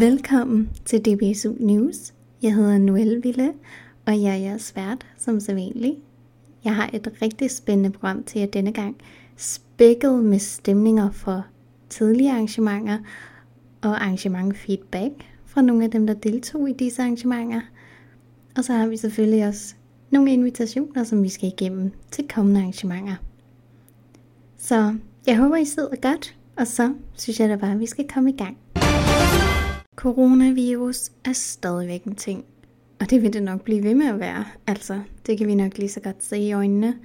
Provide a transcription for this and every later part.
Velkommen til DBSU News. Jeg hedder Noelle Ville, og jeg er jeres vært, som så. Jeg har et rigtig spændende program til jer denne gang, spækket med stemninger for tidligere arrangementer og arrangementfeedback fra nogle af dem, der deltog i disse arrangementer. Og så har vi selvfølgelig også nogle invitationer, som vi skal igennem til kommende arrangementer. Så jeg håber, I sidder godt, og så synes jeg da bare, at vi skal komme i gang. Coronavirus er stadigvæk en ting, og det vil det nok blive ved med at være. Altså, det kan vi nok lige så godt se i øjnene.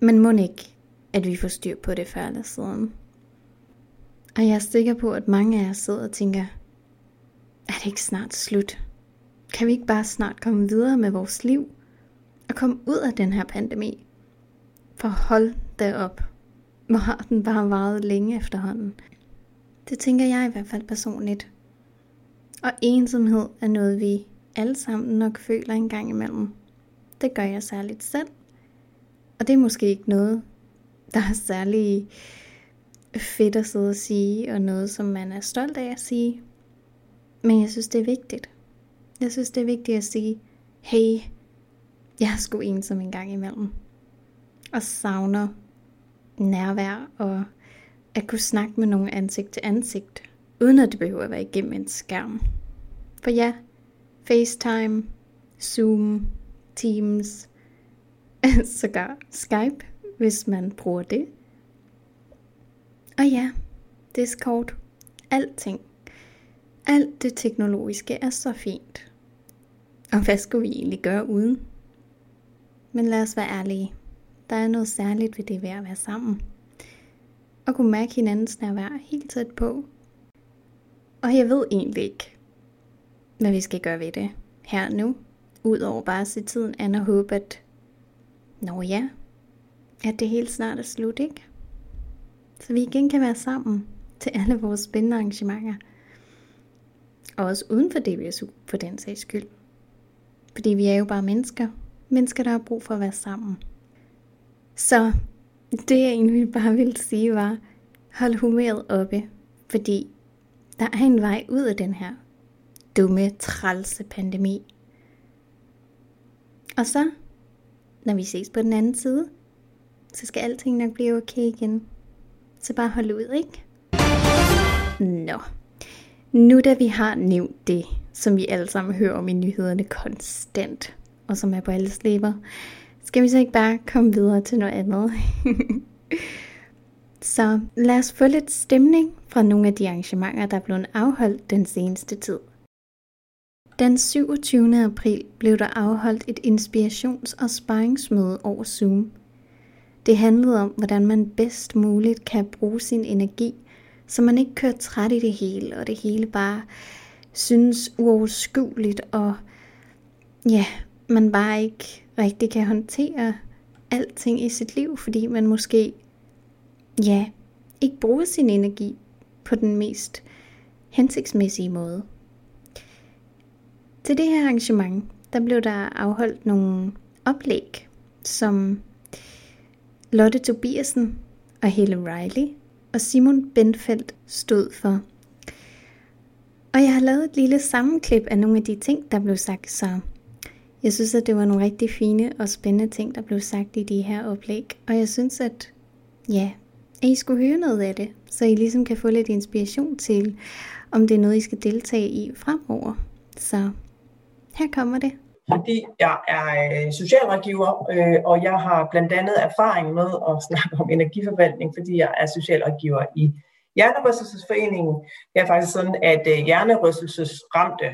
Men må ikke, at vi får styr på det før eller siden. Og jeg er sikker på, at mange af jer sidder og tænker, er det ikke snart slut? Kan vi ikke bare snart komme videre med vores liv? Og komme ud af den her pandemi? For hold da op. Hvor har den bare varet længe efterhånden? Det tænker jeg i hvert fald personligt. Og ensomhed er noget, vi alle sammen nok føler en gang imellem. Det gør jeg særligt selv. Og det er måske ikke noget, der er særlig fedt at sidde og sige, og noget, som man er stolt af at sige. Men jeg synes, det er vigtigt. Jeg synes, det er vigtigt at sige, hey, jeg er sgu ensom en gang imellem. Og savner nærvær og at kunne snakke med nogen ansigt til ansigt, uden at det behøver at være igennem en skærm. For ja, FaceTime, Zoom, Teams, sågar Skype, hvis man bruger det. Og ja, Discord, alting. Alt det teknologiske er så fint. Og hvad skulle vi egentlig gøre uden? Men lad os være ærlige. Der er noget særligt ved det ved at være sammen. Og kunne mærke hinandens nærvær helt tæt på. Og jeg ved egentlig ikke, hvad vi skal gøre ved det her nu. Udover bare at se tiden an og håbe, at Nå ja, at det helt snart er slut, ikke? Så vi igen kan være sammen til alle vores spændende arrangementer. Og også uden for DBSU, for den sags skyld. Fordi vi er jo bare mennesker. Mennesker, der har brug for at være sammen. Så det jeg egentlig bare ville sige var, hold humøret oppe, fordi der er en vej ud af den her dumme, trælse pandemi. Og så, når vi ses på den anden side, så skal alting nok blive okay igen. Så bare hold ud, ikke? Nå. Nu da vi har nævnt det, som vi alle sammen hører om i nyhederne konstant, og som er på alles læber, skal vi så ikke bare komme videre til noget andet? så lad os få lidt stemning fra nogle af de arrangementer, der er blevet afholdt den seneste tid. Den 27. april blev der afholdt et inspirations- og sparringsmøde over Zoom. Det handlede om, hvordan man bedst muligt kan bruge sin energi, så man ikke kører træt i det hele, og det hele bare synes uoverskueligt, og ja, man bare ikke rigtig kan håndtere alting i sit liv, fordi man måske, ja, ikke bruge sin energi på den mest hensigtsmæssige måde. Til det her arrangement, der blev der afholdt nogle oplæg, som Lotte Tobiasen og Helle Riley og Simon Benfeldt stod for. Og jeg har lavet et lille sammenklip af nogle af de ting, der blev sagt, så jeg synes, at det var nogle rigtig fine og spændende ting, der blev sagt i de her oplæg. Og jeg synes, at ja, at I skulle høre noget af det, så I ligesom kan få lidt inspiration til, om det er noget, I skal deltage i fremover. Så her kommer det. Fordi jeg er øh, socialrådgiver, øh, og jeg har blandt andet erfaring med at snakke om energiforvaltning, fordi jeg er socialrådgiver i Hjernerystelsesforeningen. Det er faktisk sådan, at øh, hjernerystelsesramte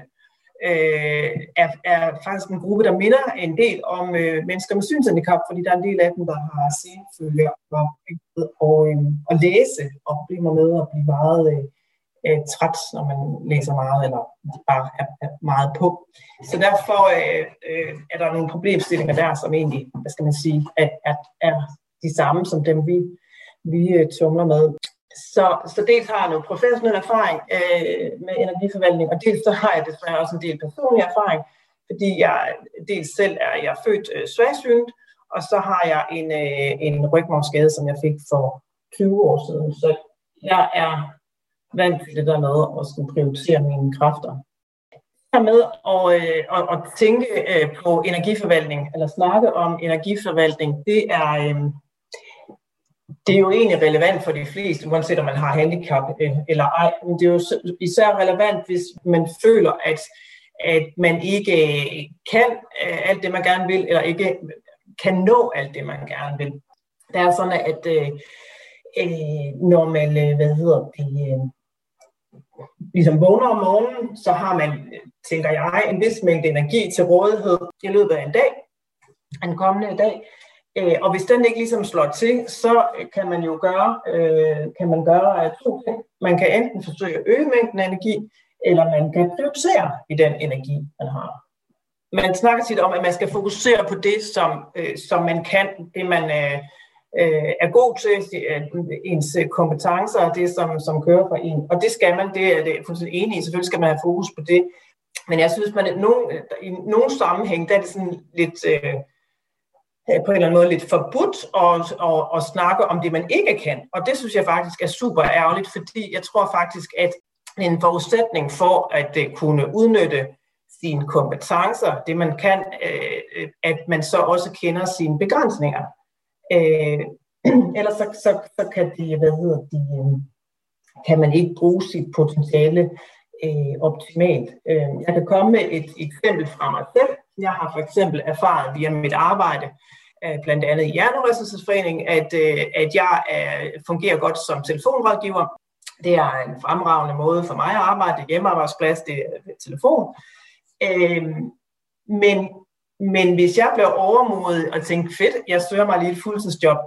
øh, er, er faktisk en gruppe, der minder en del om øh, mennesker med synshandicap, fordi der er en del af dem, der har senfølger og, og, øh, og læse og problemer med at blive meget øh, øh, træt, når man læser meget, eller bare er, er meget på. Så derfor øh, øh, er der nogle problemstillinger der, som egentlig, hvad skal man sige, er, er, er de samme som dem, vi, vi øh, tumler med. Så, så dels har jeg noget professionel erfaring øh, med energiforvaltning, og dels så har jeg desværre også en del personlig erfaring, fordi jeg dels selv er jeg er født øh, svagsynet, og så har jeg en, øh, en rygmavsskade, som jeg fik for 20 år siden. Så jeg er vant til det der med at skulle prioritere mine kræfter. Her med at, øh, at, at tænke øh, på energiforvaltning, eller snakke om energiforvaltning, det er, øh, det er jo egentlig relevant for de fleste, uanset om man har handicap øh, eller ej. Men det er jo især relevant, hvis man føler, at, at man ikke øh, kan øh, alt det, man gerne vil, eller ikke kan nå alt det, man gerne vil. Det er sådan, at øh, når man, hvad hedder det, øh, ligesom vågner om morgenen, så har man, tænker jeg, en vis mængde energi til rådighed i løbet af en dag, en kommende dag. Øh, og hvis den ikke ligesom slår til, så øh, kan man jo gøre, øh, kan man gøre øh, to ting. Man kan enten forsøge at øge mængden af energi, eller man kan prioritere i den energi, man har. Man snakker tit om, at man skal fokusere på det, som, øh, som man kan, det man øh, øh er god til, ens kompetencer og det, som, som kører for en. Og det skal man, det er det fuldstændig enig i. Selvfølgelig skal man have fokus på det. Men jeg synes, man i nogle, i nogle sammenhæng, der er det sådan lidt... Øh, Øh, på en eller anden måde lidt forbudt at, at, at snakke om det, man ikke kan. Og det synes jeg faktisk er super ærgerligt, fordi jeg tror faktisk, at en forudsætning for at øh, kunne udnytte sine kompetencer, det man kan, uh, at man så også kender sine begrænsninger. Uh, ellers så, så, så kan de, hvad hedder de, kan man ikke bruge sit potentiale øh, optimalt. Øh, jeg kan komme med et eksempel fra mig selv. Jeg har for eksempel erfaret via mit arbejde, blandt andet i Hjernerystelsesforeningen, at, øh, at jeg øh, fungerer godt som telefonrådgiver. Det er en fremragende måde for mig at arbejde. Hjemmearbejdsplads, det er telefon. Øhm, men, men hvis jeg bliver overmodet og tænker, fedt, jeg søger mig lige et fuldtidsjob,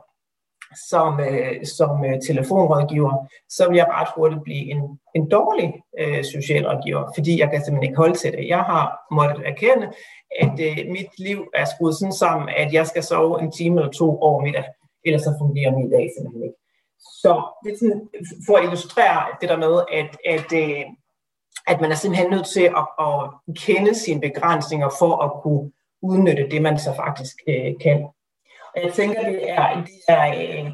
som, øh, som øh, telefonrådgiver, så vil jeg ret hurtigt blive en, en dårlig øh, socialrådgiver, fordi jeg kan simpelthen ikke holde til det. Jeg har måttet erkende, at øh, mit liv er skruet sådan sammen, at jeg skal sove en time eller to over middag, ellers så fungerer min dag simpelthen ikke. Så det er sådan, for at illustrere det der med, at, at, øh, at man er simpelthen nødt til at, at kende sine begrænsninger for at kunne udnytte det, man så faktisk øh, kan. Og jeg tænker, det er, det er,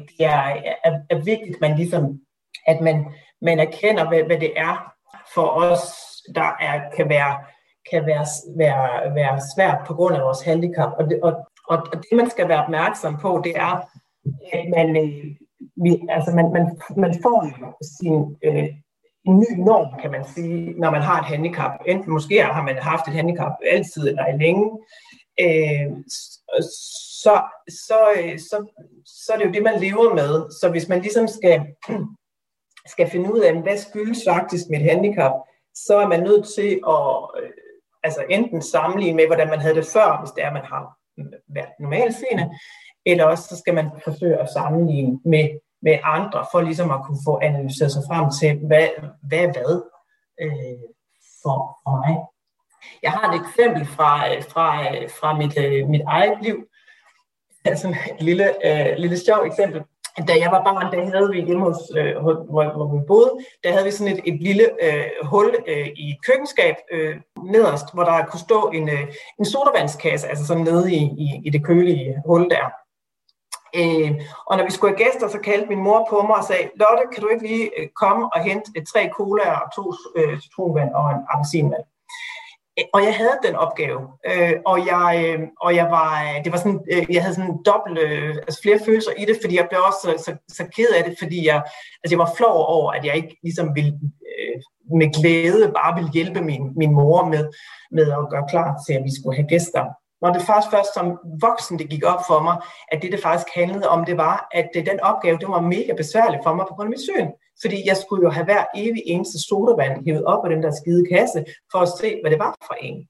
det er, er, er vigtigt, man ligesom, at man, man erkender, hvad, hvad det er for os, der er, kan være kan være, være, være svært på grund af vores handicap. Og det, og, og det, man skal være opmærksom på, det er, at man, øh, vi, altså man, man, man får sin øh, en ny norm, kan man sige, når man har et handicap. Enten måske har man haft et handicap altid eller længe. Øh, så, så, øh, så, så er det jo det, man lever med. Så hvis man ligesom skal, skal finde ud af, hvad skyldes faktisk mit handicap, så er man nødt til at øh, altså enten sammenligne med, hvordan man havde det før, hvis det er, man har været normalseende, eller også så skal man forsøge at sammenligne med, med andre, for ligesom at kunne få analyseret sig frem til, hvad hvad, hvad øh, for, for mig. Jeg har et eksempel fra, øh, fra, øh, fra mit, mit eget liv, altså et lille, øh, lille sjovt eksempel. Da jeg var barn, der havde vi hjemme hos, øh, hvor, hvor vi boede, der havde vi sådan et, et lille øh, hul øh, i køkkenskab øh, nederst, hvor der kunne stå en, øh, en sodavandskasse, altså sådan nede i, i, i det kølige øh, hul der. Øh, og når vi skulle have gæster, så kaldte min mor på mig og sagde, Lotte, kan du ikke lige øh, komme og hente øh, tre cola og to øh, citronvand og en appelsinvand? Øh, og jeg havde den opgave, øh, og jeg øh, og jeg var øh, det var sådan øh, jeg havde sådan dobbelt øh, altså flere følelser i det, fordi jeg blev også så, så, så ked af det, fordi jeg altså jeg var flov over at jeg ikke ligesom ville øh, med glæde bare ville hjælpe min min mor med med at gøre klar til at vi skulle have gæster. Når det faktisk først som voksen det gik op for mig, at det det faktisk handlede om, det var, at øh, den opgave, det var mega besværligt for mig på grund af mit syn. Fordi jeg skulle jo have hver evig eneste sodavand hævet op af den der skide kasse, for at se, hvad det var for en.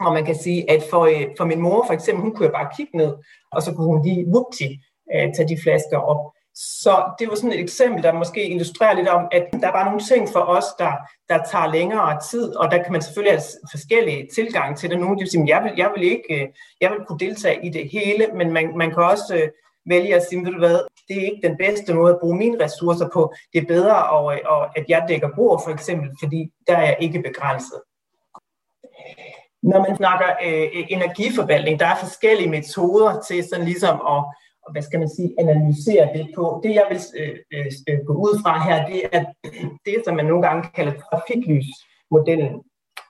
Og man kan sige, at for, øh, for min mor for eksempel, hun kunne jo bare kigge ned, og så kunne hun lige whoopty, øh, tage de flasker op. Så det var sådan et eksempel, der måske illustrerer lidt om, at der er bare nogle ting for os, der, der tager længere tid, og der kan man selvfølgelig have forskellige tilgang til det. Nogle vil sige, jeg vil, jeg vil ikke, øh, jeg vil kunne deltage i det hele, men man, man kan også øh, vælge at sige, ved du hvad, det er ikke den bedste måde at bruge mine ressourcer på. Det er bedre, og, og øh, at jeg dækker bord for eksempel, fordi der er jeg ikke begrænset. Når man snakker øh, energiforvaltning, der er forskellige metoder til sådan ligesom at, hvad skal man sige, analysere det på. Det jeg vil øh, øh, gå ud fra her, det er det, som man nogle gange kalder trafiklysmodellen.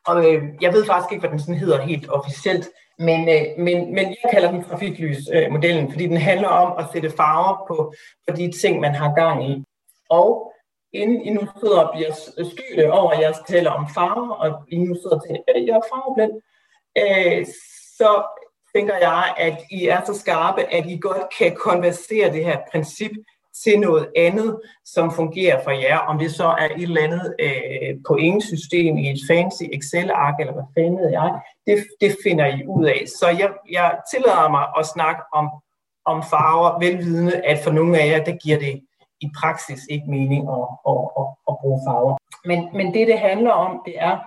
Og øh, jeg ved faktisk ikke, hvad den sådan hedder helt officielt, men, øh, men, men jeg kalder den trafiklysmodellen, fordi den handler om at sætte farver på, på de ting, man har gang i. Og inden I nu sidder og bliver styrte over, at jeg taler om farver, og I nu sidder og tænker, at jeg er farveblind, øh, så tænker jeg, at I er så skarpe, at I godt kan konversere det her princip til noget andet, som fungerer for jer. Om det så er et eller andet øh, pointsystem i et fancy Excel-ark, eller hvad fanden ved jeg, det, det finder I ud af. Så jeg, jeg tillader mig at snakke om, om farver, velvidende, at for nogle af jer, der giver det i praksis ikke mening at, at, at, at bruge farver. Men, men det, det handler om, det er,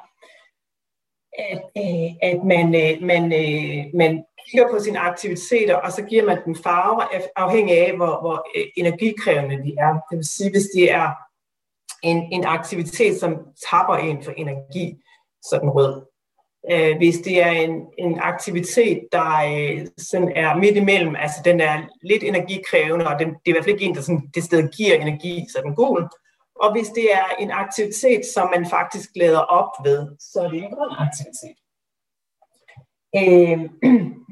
at, øh, at man, øh, man, øh, man kigger på sine aktiviteter, og så giver man dem farver afhængig af, hvor, hvor øh, energikrævende de er. Det vil sige, hvis det er en, en aktivitet, som tapper en for energi, så den rød. Øh, hvis det er en, en aktivitet, der øh, sådan er midt imellem, altså den er lidt energikrævende, og den, det er i hvert fald ikke en, der sådan, det sted giver energi, så den gul. Og hvis det er en aktivitet, som man faktisk glæder op ved, så er det en grøn aktivitet. Øh,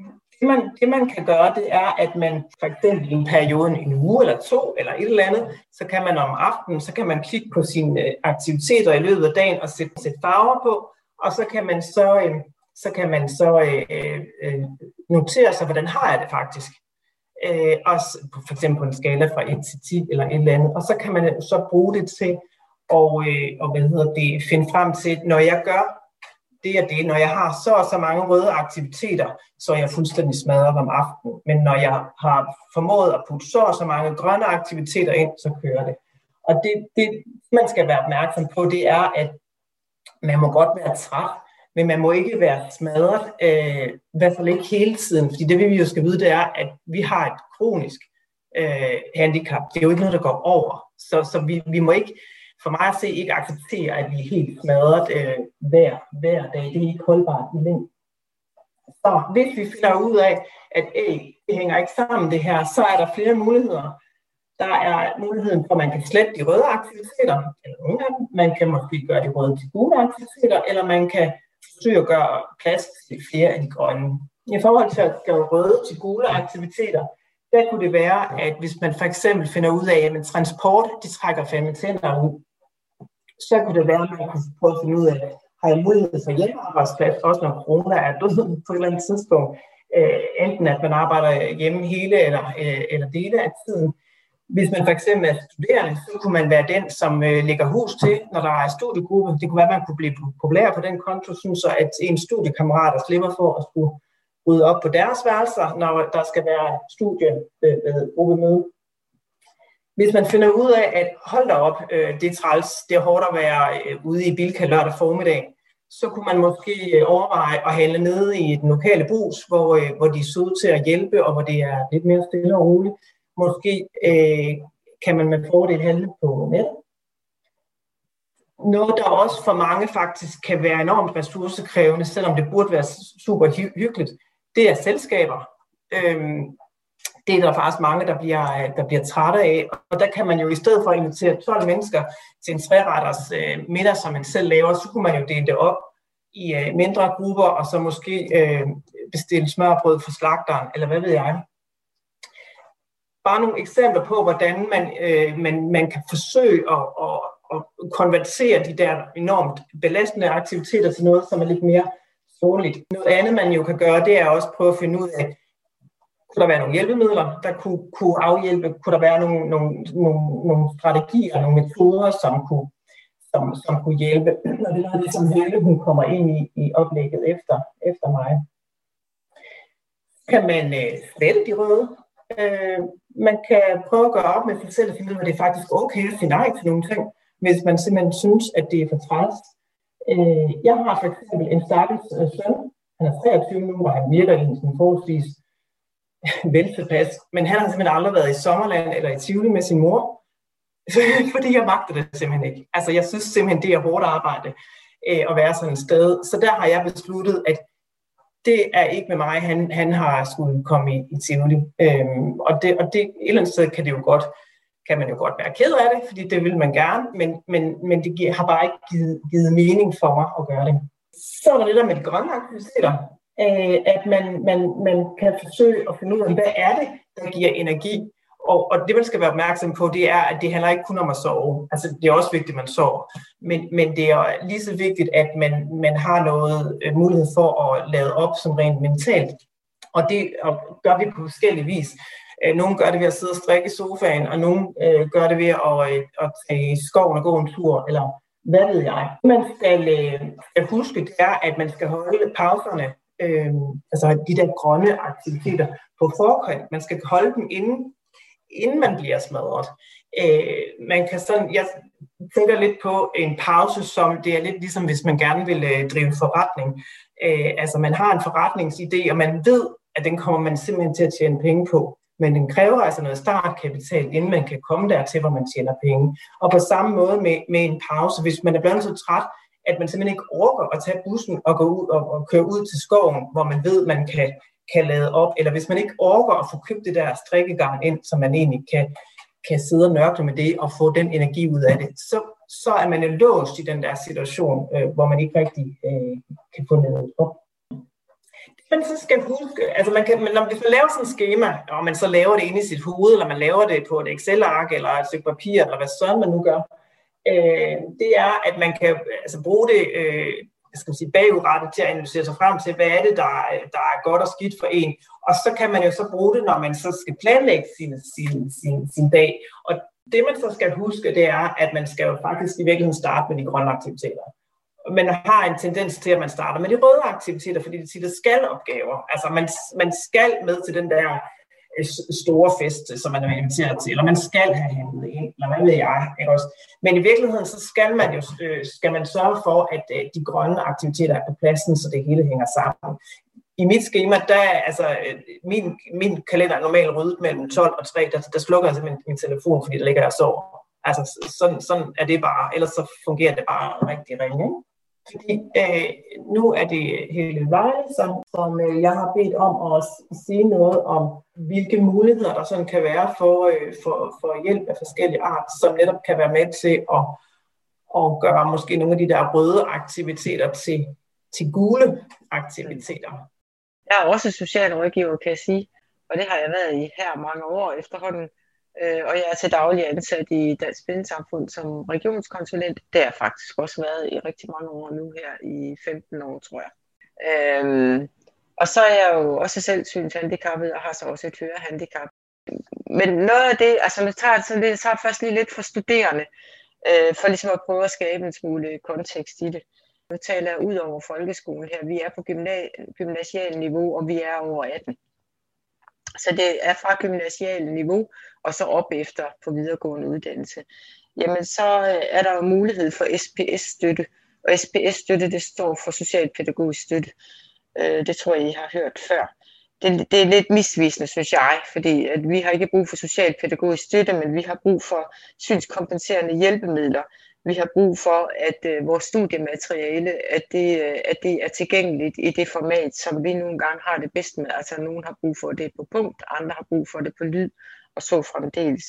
det, man, det man kan gøre, det er, at man for eksempel i en periode, en uge eller to, eller et eller andet, så kan man om aftenen, så kan man kigge på sine øh, aktiviteter i løbet af dagen og sætte, sætte farver på, og så kan man så, øh, så, kan man så øh, øh, notere sig, hvordan har jeg det faktisk. Øh, også for eksempel på en skala fra 1 til 10 eller et eller andet. Og så kan man øh, så bruge det til at øh, og hvad hedder det, finde frem til, når jeg gør det er det, når jeg har så og så mange røde aktiviteter, så er jeg fuldstændig smadret om aftenen. Men når jeg har formået at putte så og så mange grønne aktiviteter ind, så kører det. Og det, det man skal være opmærksom på, det er, at man må godt være træt, men man må ikke være smadret, øh, i hvert fald ikke hele tiden, fordi det vi jo skal vide, det er, at vi har et kronisk øh, handicap. Det er jo ikke noget, der går over. Så, så vi, vi må ikke, for mig at se, ikke acceptere, at vi er helt smadret øh, hver, hver dag. Det er ikke holdbart i længden. Så hvis vi finder ud af, at æg, det hænger ikke sammen det her, så er der flere muligheder. Der er muligheden for, at man kan slette de røde aktiviteter, eller nogle af dem. Man kan måske gøre de røde til gule aktiviteter, eller man kan forsøge at gøre plads til flere af de grønne. I forhold til at gøre røde til gule aktiviteter, der kunne det være, at hvis man for eksempel finder ud af, at transport, de trækker fem tænder ud, så kunne det være, at man kunne prøve at finde ud af, har jeg mulighed for hjemmearbejdsplads, også når corona er død på et eller andet tidspunkt, øh, enten at man arbejder hjemme hele eller, øh, eller dele af tiden, hvis man for eksempel er studerende, så kunne man være den, som øh, lægger hus til, når der er studiegruppe. Det kunne være, at man kunne blive populær på den konto, synes så at en studiekammerater slipper for at skulle rydde op på deres værelser, når der skal være studiegruppemøde. Øh, hvis man finder ud af, at hold da op, øh, det er træls, det er hårdt at være øh, ude i Bilka lørdag formiddag, så kunne man måske øh, overveje at handle nede i den lokale bus, hvor, øh, hvor de er søde til at hjælpe, og hvor det er lidt mere stille og roligt. Måske øh, kan man med fordel handle på nettet. Noget, der også for mange faktisk kan være enormt ressourcekrævende, selvom det burde være super hy- hyggeligt, det er selskaber. Øhm, det er der faktisk mange, der bliver, der bliver trætte af. Og der kan man jo i stedet for at invitere 12 mennesker til en træretters øh, middag, som man selv laver, så kunne man jo dele det op i øh, mindre grupper, og så måske øh, bestille smørbrød for slagteren, eller hvad ved jeg bare nogle eksempler på, hvordan man, øh, man, man kan forsøge at, at, at konvertere de der enormt belastende aktiviteter til noget, som er lidt mere soligt. Noget andet, man jo kan gøre, det er også at prøve at finde ud af, kunne der være nogle hjælpemidler, der kunne, kunne afhjælpe? Kunne der være nogle, nogle, nogle, nogle strategier, nogle metoder, som kunne, som, som kunne hjælpe? Og det er det, som Helle hun kommer ind i, i oplægget efter, efter mig. Kan man øh, slette de røde Øh, man kan prøve at gøre op med sig selv og finde ud af, at det er faktisk okay at sige nej til nogle ting, hvis man simpelthen synes, at det er for træls. Øh, jeg har for eksempel en stakkels øh, søn, han er 23 nu, og han virker i en forholdsvis veltilpas, men han har simpelthen aldrig været i sommerland eller i Tivoli med sin mor, fordi jeg magter det simpelthen ikke. Altså jeg synes simpelthen, det er hårdt arbejde øh, at være sådan et sted. Så der har jeg besluttet, at det er ikke med mig, han, han har skulle komme i, i Tivoli. Øhm, og, det, og det, et eller andet sted kan det jo godt, kan man jo godt være ked af det, fordi det vil man gerne, men, men, men det giver, har bare ikke givet, givet mening for mig at gøre det. Så var det der med de grønne aktiviteter, øh, at man, man, man kan forsøge at finde ud af, hvad er det, der giver energi. Og, og det, man skal være opmærksom på, det er, at det handler ikke kun om at sove. Altså, det er også vigtigt, at man sover. Men, men det er lige så vigtigt, at man, man har noget øh, mulighed for at lade op som rent mentalt. Og det og gør vi på forskellige vis. Øh, nogle gør det ved at sidde og strikke i sofaen, og nogle øh, gør det ved at, øh, at tage i skoven og gå en tur, eller hvad ved jeg. Man skal, øh, skal huske, det er, at man skal holde pauserne, øh, altså de der grønne aktiviteter, på forkant. Man skal holde dem inden inden man bliver smadret. Øh, man kan sådan, jeg tænker lidt på en pause, som det er lidt ligesom, hvis man gerne vil øh, drive forretning. Øh, altså man har en forretningsidé, og man ved, at den kommer man simpelthen til at tjene penge på. Men den kræver altså noget startkapital, inden man kan komme dertil, hvor man tjener penge. Og på samme måde med, med en pause, hvis man er blevet så træt, at man simpelthen ikke orker at tage bussen og gå ud og, og køre ud til skoven, hvor man ved, man kan kan lade op, eller hvis man ikke orker at få købt det der strikkegarn ind, så man egentlig kan, kan sidde og nørkle med det og få den energi ud af det, så, så er man jo låst i den der situation, øh, hvor man ikke rigtig øh, kan få lavet op. Man så skal huske, altså man kan, når, hvis man laver sådan et schema, og man så laver det inde i sit hoved, eller man laver det på et Excel-ark, eller et stykke papir, eller hvad sådan man nu gør, øh, øh, det er, at man kan altså, bruge det øh, skal man sige, bagudrettet til at analysere sig frem til, hvad er det, der, der er godt og skidt for en. Og så kan man jo så bruge det, når man så skal planlægge sin, sin, sin, sin dag. Og det man så skal huske, det er, at man skal jo faktisk i virkeligheden starte med de grønne aktiviteter. Man har en tendens til, at man starter med de røde aktiviteter, fordi det er skal opgaver. Altså man, man skal med til den der Øh, store fest, øh, som man er inviteret til, eller man skal have handlet ind, eller hvad ved jeg. Ikke også? Men i virkeligheden, så skal man jo øh, skal man sørge for, at øh, de grønne aktiviteter er på pladsen, så det hele hænger sammen. I mit schema, der altså, min, min kalender er normalt ryddet mellem 12 og 3, der, der slukker jeg simpelthen min telefon, fordi der ligger jeg og sover. Altså, sådan, sådan er det bare. Ellers så fungerer det bare rigtig ringe. Fordi øh, nu er det hele vejen, som, som øh, jeg har bedt om at sige noget om, hvilke muligheder der sådan kan være for, øh, for, for hjælp af forskellige art, som netop kan være med til at, at gøre måske nogle af de der røde aktiviteter til, til gule aktiviteter. Jeg er også socialrådgiver, kan jeg sige, og det har jeg været i her mange år efterhånden. Øh, og jeg er til daglig ansat i Dansk Blindesamfund som regionskonsulent. Det har jeg faktisk også været i rigtig mange år nu her, i 15 år, tror jeg. Øhm, og så er jeg jo også selv synshandicappet og har så også et hørehandicap. Men noget af det, altså nu tager det, sådan lidt, tager først lige lidt for studerende, øh, for ligesom at prøve at skabe en smule kontekst i det. Nu taler jeg ud over folkeskolen her. Vi er på gymna- gymnasial niveau, og vi er over 18. Så det er fra gymnasial niveau, og så op efter på videregående uddannelse. Jamen så øh, er der jo mulighed for SPS-støtte, og SPS-støtte det står for socialpædagogisk støtte. Øh, det tror jeg, I har hørt før. Det, det er lidt misvisende, synes jeg, fordi at vi har ikke brug for socialpædagogisk støtte, men vi har brug for synskompenserende hjælpemidler, vi har brug for, at øh, vores studiemateriale at det, øh, at det er tilgængeligt i det format, som vi nogle gange har det bedst med. Altså nogen har brug for det på punkt, andre har brug for det på lyd, og så fremdeles.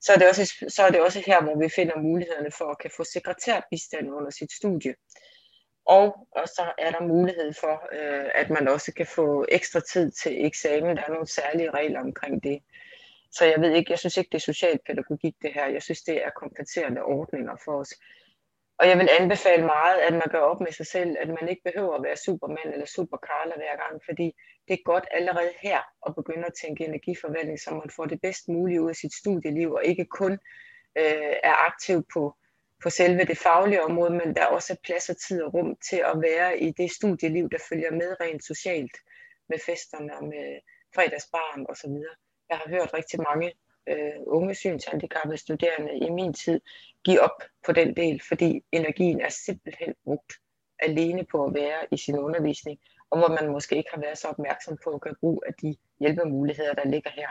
Så er, det også, så er det også her, hvor vi finder mulighederne for at kan få sekretærbistand under sit studie. Og, og så er der mulighed for, øh, at man også kan få ekstra tid til eksamen. Der er nogle særlige regler omkring det. Så jeg ved ikke, jeg synes ikke, det er socialpædagogik det her. Jeg synes, det er kompenserende ordninger for os. Og jeg vil anbefale meget, at man gør op med sig selv, at man ikke behøver at være supermand eller superkarler hver gang, fordi det er godt allerede her at begynde at tænke energiforvaltning, så man får det bedst mulige ud af sit studieliv, og ikke kun øh, er aktiv på, på selve det faglige område, men der er også plads og tid og rum til at være i det studieliv, der følger med rent socialt, med festerne og med fredagsbarn osv. Jeg har hørt rigtig mange øh, unge synshandicappede studerende i min tid give op på den del, fordi energien er simpelthen brugt alene på at være i sin undervisning, og hvor man måske ikke har været så opmærksom på at gøre brug af de hjælpemuligheder, der ligger her.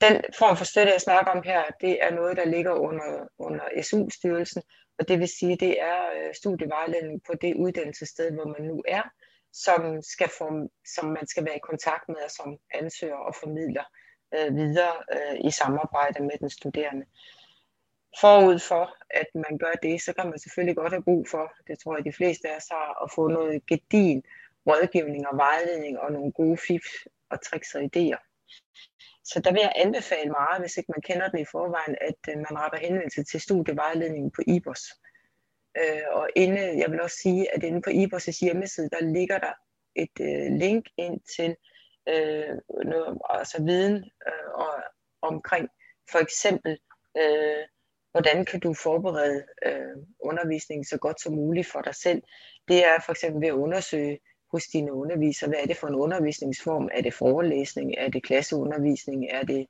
Den form for støtte, jeg snakker om her, det er noget, der ligger under, under SU-styrelsen, og det vil sige, det er øh, studievejledning på det uddannelsessted, hvor man nu er, som, skal form, som man skal være i kontakt med som ansøger og formidler øh, videre øh, i samarbejde med den studerende. Forud for, at man gør det, så kan man selvfølgelig godt have brug for, det tror jeg de fleste af os har, at få noget gedin rådgivning og vejledning og nogle gode fif og tricks og idéer. Så der vil jeg anbefale meget, hvis ikke man kender den i forvejen, at øh, man retter henvendelse til studievejledningen på IBOS. Øh, og inde, jeg vil også sige, at inde på IBOS' hjemmeside, der ligger der et øh, link ind til øh, noget, altså viden øh, og, omkring for eksempel, øh, hvordan kan du forberede øh, undervisningen så godt som muligt for dig selv. Det er for eksempel ved at undersøge hos dine undervisere, hvad er det for en undervisningsform? Er det forelæsning? Er det klasseundervisning? Er det,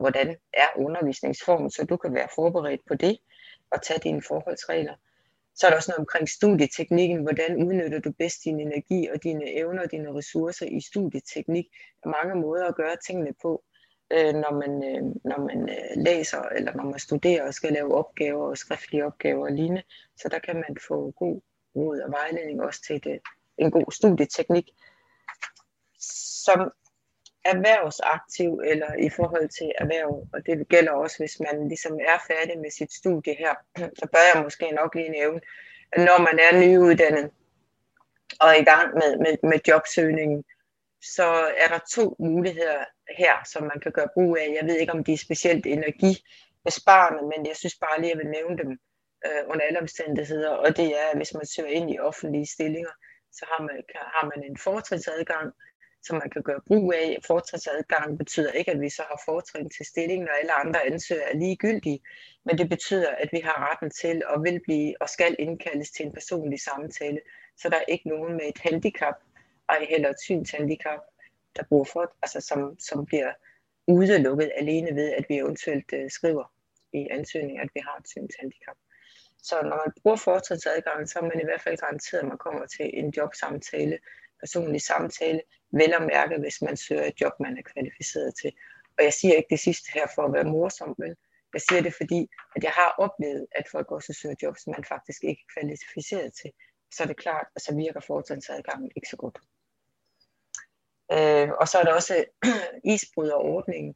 hvordan er undervisningsformen, så du kan være forberedt på det og tage dine forholdsregler. Så er der også noget omkring studieteknikken. Hvordan udnytter du bedst din energi og dine evner og dine ressourcer i studieteknik? Der er mange måder at gøre tingene på, øh, når man, øh, når man øh, læser eller når man studerer og skal lave opgaver og skriftlige opgaver og lignende. Så der kan man få god råd og vejledning også til det, en god studieteknik. Som erhvervsaktiv eller i forhold til erhverv, og det gælder også, hvis man ligesom er færdig med sit studie her, så bør jeg måske nok lige nævne, at når man er nyuddannet og er i gang med, med, med jobsøgningen, så er der to muligheder her, som man kan gøre brug af. Jeg ved ikke, om de er specielt energibesparende, men jeg synes bare lige, at jeg vil nævne dem øh, under alle omstændigheder, og det er, hvis man søger ind i offentlige stillinger, så har man, har man en fortrinsadgang, som man kan gøre brug af. Fortrinsadgang betyder ikke, at vi så har fortrin til stillingen, og alle andre ansøgere er ligegyldige, men det betyder, at vi har retten til og vil blive og skal indkaldes til en personlig samtale, så der er ikke nogen med et handicap, ej heller et synshandicap, der bruger for, altså som, som bliver udelukket alene ved, at vi eventuelt uh, skriver i ansøgningen, at vi har et synshandicap. Så når man bruger fortrinsadgangen, så er man i hvert fald garanteret, at man kommer til en jobsamtale, personlig samtale, vel at mærke, hvis man søger et job, man er kvalificeret til. Og jeg siger ikke det sidste her for at være morsom, men jeg siger det, fordi at jeg har oplevet, at folk også søger job, som man faktisk ikke er kvalificeret til. Så er det klart, at så virker fortrinsadgangen ikke så godt. Øh, og så er der også isbryderordningen.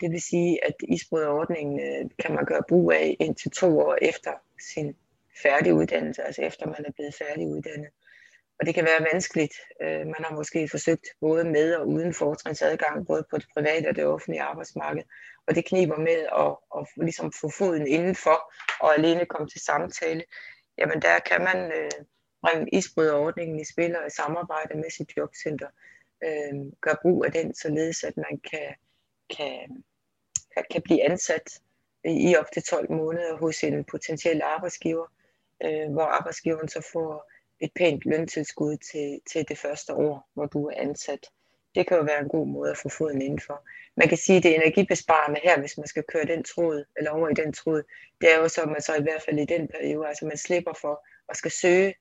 Det vil sige, at isbryderordningen øh, kan man gøre brug af indtil to år efter sin færdige uddannelse, altså efter man er blevet færdiguddannet. Og det kan være vanskeligt. Øh, man har måske forsøgt både med og uden fortrinsadgang, både på det private og det offentlige arbejdsmarked. Og det kniber med at, at ligesom få foden indenfor og alene komme til samtale. Jamen der kan man øh, bringe isbryderordningen i spil og i samarbejde med sit jobcenter. Øh, gøre brug af den, således at man kan, kan, kan blive ansat i op til 12 måneder hos en potentiel arbejdsgiver, øh, hvor arbejdsgiveren så får et pænt løntilskud til, til det første år, hvor du er ansat. Det kan jo være en god måde at få foden indenfor. Man kan sige, at det energibesparende her, hvis man skal køre den tråd, eller over i den tråd, det er jo så, at man så i hvert fald i den periode, altså man slipper for at skal søge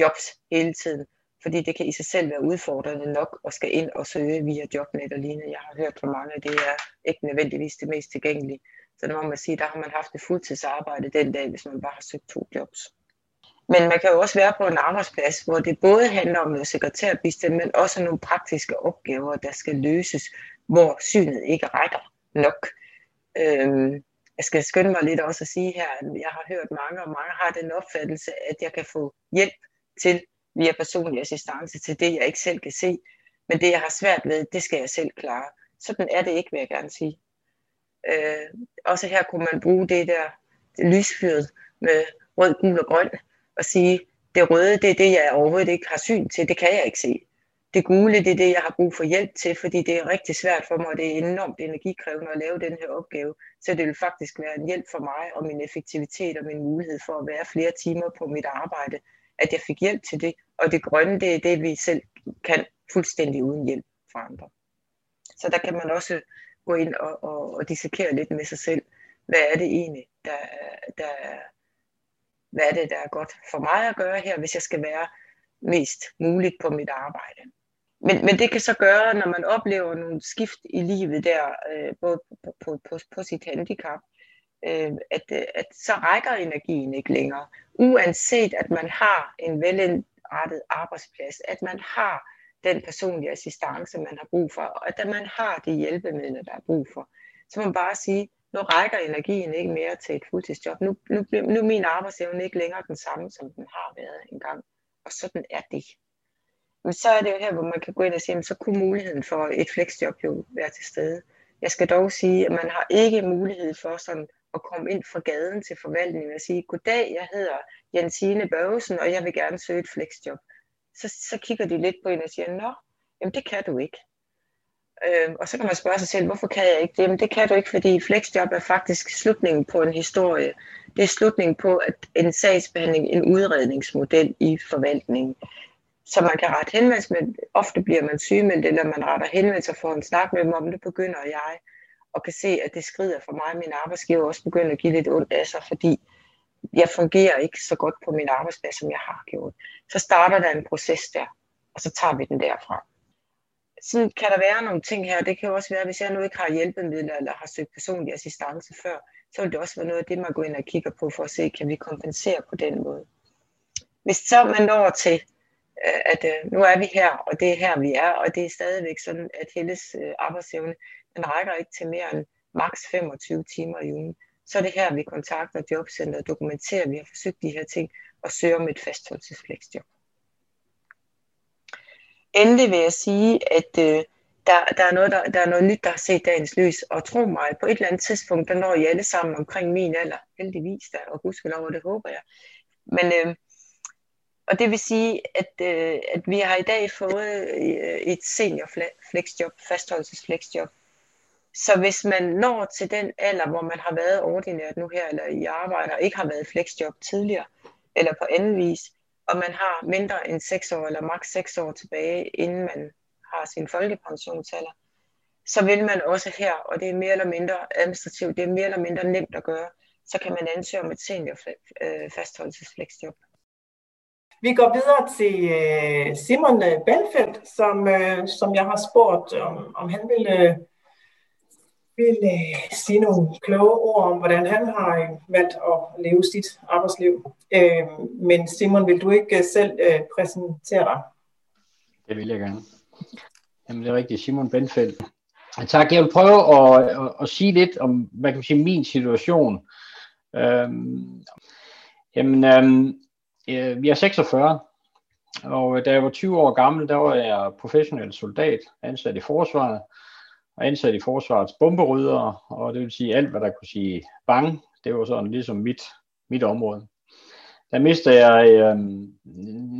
jobs hele tiden, fordi det kan i sig selv være udfordrende nok at skal ind og søge via jobnet og lignende. Jeg har hørt fra mange, det er ikke nødvendigvis det mest tilgængelige. Så der må man sige, der har man haft et fuldtidsarbejde den dag, hvis man bare har søgt to jobs. Men man kan jo også være på en arbejdsplads, hvor det både handler om noget sekretærbistand, men også nogle praktiske opgaver, der skal løses, hvor synet ikke rækker nok. Øhm, jeg skal skynde mig lidt også at sige her, at jeg har hørt mange, og mange har den opfattelse, at jeg kan få hjælp til via personlig assistance til det, jeg ikke selv kan se. Men det, jeg har svært ved, det skal jeg selv klare. Sådan er det ikke, vil jeg gerne sige. Øh, også her kunne man bruge det der det lysfyret med rød, gul og grøn, og sige, det røde, det er det, jeg overhovedet ikke har syn til, det kan jeg ikke se. Det gule, det er det, jeg har brug for hjælp til, fordi det er rigtig svært for mig, og det er enormt energikrævende at lave den her opgave. Så det vil faktisk være en hjælp for mig og min effektivitet og min mulighed for at være flere timer på mit arbejde, at jeg fik hjælp til det. Og det grønne, det er det, vi selv kan fuldstændig uden hjælp fra andre. Så der kan man også gå ind og, og, og dissekere lidt med sig selv. Hvad er det egentlig, der, der, hvad er det, der er godt for mig at gøre her, hvis jeg skal være mest muligt på mit arbejde. Men, men det kan så gøre, når man oplever nogle skift i livet der, øh, både på, på, på, på sit handicap, øh, at, øh, at så rækker energien ikke længere. Uanset at man har en velindrettet arbejdsplads, at man har den personlige assistance, man har brug for, og at man har de hjælpemidler, der er brug for. Så må man bare sige, nu rækker energien ikke mere til et fuldtidsjob. Nu, nu, nu er min arbejdsevne ikke længere den samme, som den har været engang. Og sådan er det. Men så er det jo her, hvor man kan gå ind og sige, så kunne muligheden for et flexjob jo være til stede. Jeg skal dog sige, at man har ikke mulighed for sådan at komme ind fra gaden til forvaltningen og sige, goddag, jeg hedder Jensine Børgesen, og jeg vil gerne søge et flexjob. Så, så kigger de lidt på en og siger, nå, jamen det kan du ikke. Øh, og så kan man spørge sig selv, hvorfor kan jeg ikke det? Jamen det kan du ikke, fordi flexjob er faktisk slutningen på en historie. Det er slutningen på at en sagsbehandling, en udredningsmodel i forvaltningen. Så man kan rette henvendelse men ofte bliver man sygemeldt, eller man retter henvendelse og får en snak med dem om, det begynder jeg, og kan se, at det skrider for mig, min arbejdsgiver også begynder at give lidt ondt af sig, fordi jeg fungerer ikke så godt på min arbejdsplads, som jeg har gjort. Så starter der en proces der, og så tager vi den derfra sådan kan der være nogle ting her. Det kan også være, hvis jeg nu ikke har hjælpemidler eller har søgt personlig assistance før, så vil det også være noget af det, man går ind og kigger på for at se, kan vi kompensere på den måde. Hvis så man når til, øh, at øh, nu er vi her, og det er her, vi er, og det er stadigvæk sådan, at Helles øh, arbejdsevne, den rækker ikke til mere end maks 25 timer i ugen. Så er det her, vi kontakter jobcenteret, dokumenterer, at vi har forsøgt de her ting, og søger om et fastholdelsesfleksjob. Endelig vil jeg sige, at øh, der, der, er noget, der, der er noget nyt, der har set dagens lys, og tro mig, på et eller andet tidspunkt, der når I alle sammen omkring min alder, heldigvis da, og gudskelov, det håber jeg. Men, øh, og det vil sige, at, øh, at vi har i dag fået øh, et senior flexjob, fastholdelsesflexjob. Så hvis man når til den alder, hvor man har været ordinært nu her, eller i arbejde, og ikke har været flexjob tidligere, eller på anden vis, og man har mindre end 6 år eller maks 6 år tilbage, inden man har sin folkepensionsalder, så vil man også her, og det er mere eller mindre administrativt, det er mere eller mindre nemt at gøre, så kan man ansøge om et senior øh, fastholdelsesfleksjob. Vi går videre til øh, Simon Belfeldt, som, øh, som jeg har spurgt, om, om han ville vil øh, sige nogle kloge ord om, hvordan han har øh, valgt at leve sit arbejdsliv. Øh, men Simon, vil du ikke øh, selv øh, præsentere dig? Det vil jeg gerne. Jamen det er rigtigt, Simon Benfeldt. Tak, jeg vil prøve at, at, at sige lidt om, hvad kan man sige, min situation. Øhm, jamen, øhm, øh, jeg er 46, og da jeg var 20 år gammel, der var jeg professionel soldat, ansat i forsvaret og ansat i forsvarets bomberydder, og det vil sige alt, hvad der kunne sige bang, det var sådan ligesom mit, mit område. Der mistede jeg øh,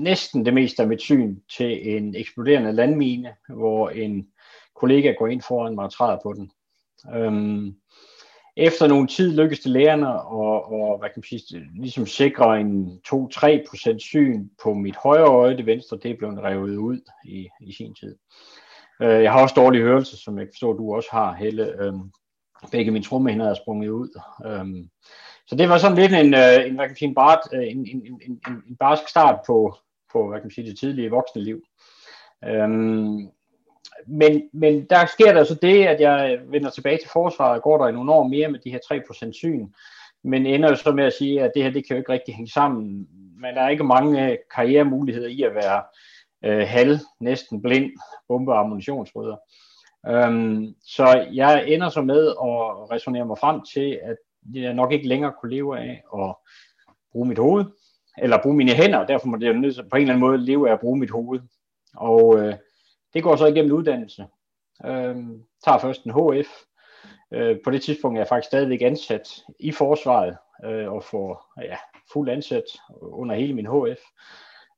næsten det meste af mit syn til en eksploderende landmine, hvor en kollega går ind foran mig og træder på den. Øhm, efter nogle tid lykkedes det lærerne at, og, hvad kan man sige, ligesom sikre en 2-3% syn på mit højre øje. Det venstre det blev revet ud i, i sin tid. Øh, jeg har også dårlig hørelse, som jeg forstår, du også har, Helle. Øh, begge mine trommehinder er sprunget ud. Øh, så det var sådan lidt en, øh, en, hvad kan man sige, en, bart, øh, en, en, en, en, en barsk start på, på hvad kan man sige, det tidlige voksne liv. Øhm, men, men der sker der så det, at jeg vender tilbage til forsvaret, går der i nogle år mere med de her 3% syn, men ender jo så med at sige, at det her, det kan jo ikke rigtig hænge sammen. Men der er ikke mange karrieremuligheder i at være øh, halv, næsten blind bombe- og ammunitionsrydder. Øhm, så jeg ender så med at resonere mig frem til, at jeg nok ikke længere kunne leve af at bruge mit hoved, eller bruge mine hænder, derfor må det jo nødt på en eller anden måde leve af at bruge mit hoved. Og øh, det går så igennem uddannelse. Øhm, tager først en HF. Øh, på det tidspunkt er jeg faktisk stadigvæk ansat i forsvaret, øh, og får ja, fuld ansat under hele min HF.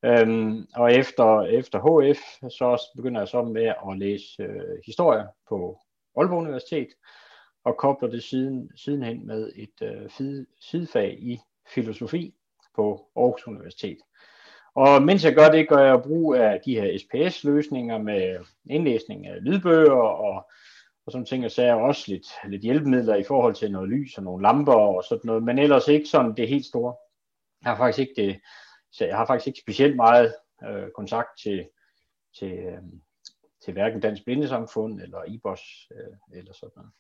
Øhm, og efter, efter HF, så begynder jeg så med at læse øh, historie på Aalborg Universitet, og kobler det siden, sidenhen med et øh, sidefag i filosofi på Aarhus Universitet. Og mens jeg gør det, gør jeg brug af de her SPS-løsninger med indlæsning af lydbøger og, og sådan ting, og så er også lidt, lidt hjælpemidler i forhold til noget lys og nogle lamper og sådan noget, men ellers ikke sådan det helt store. Jeg har faktisk ikke det, så jeg har faktisk ikke specielt meget øh, kontakt til, til, øh, til hverken Dansk Blindesamfund eller IBOS øh, eller sådan noget.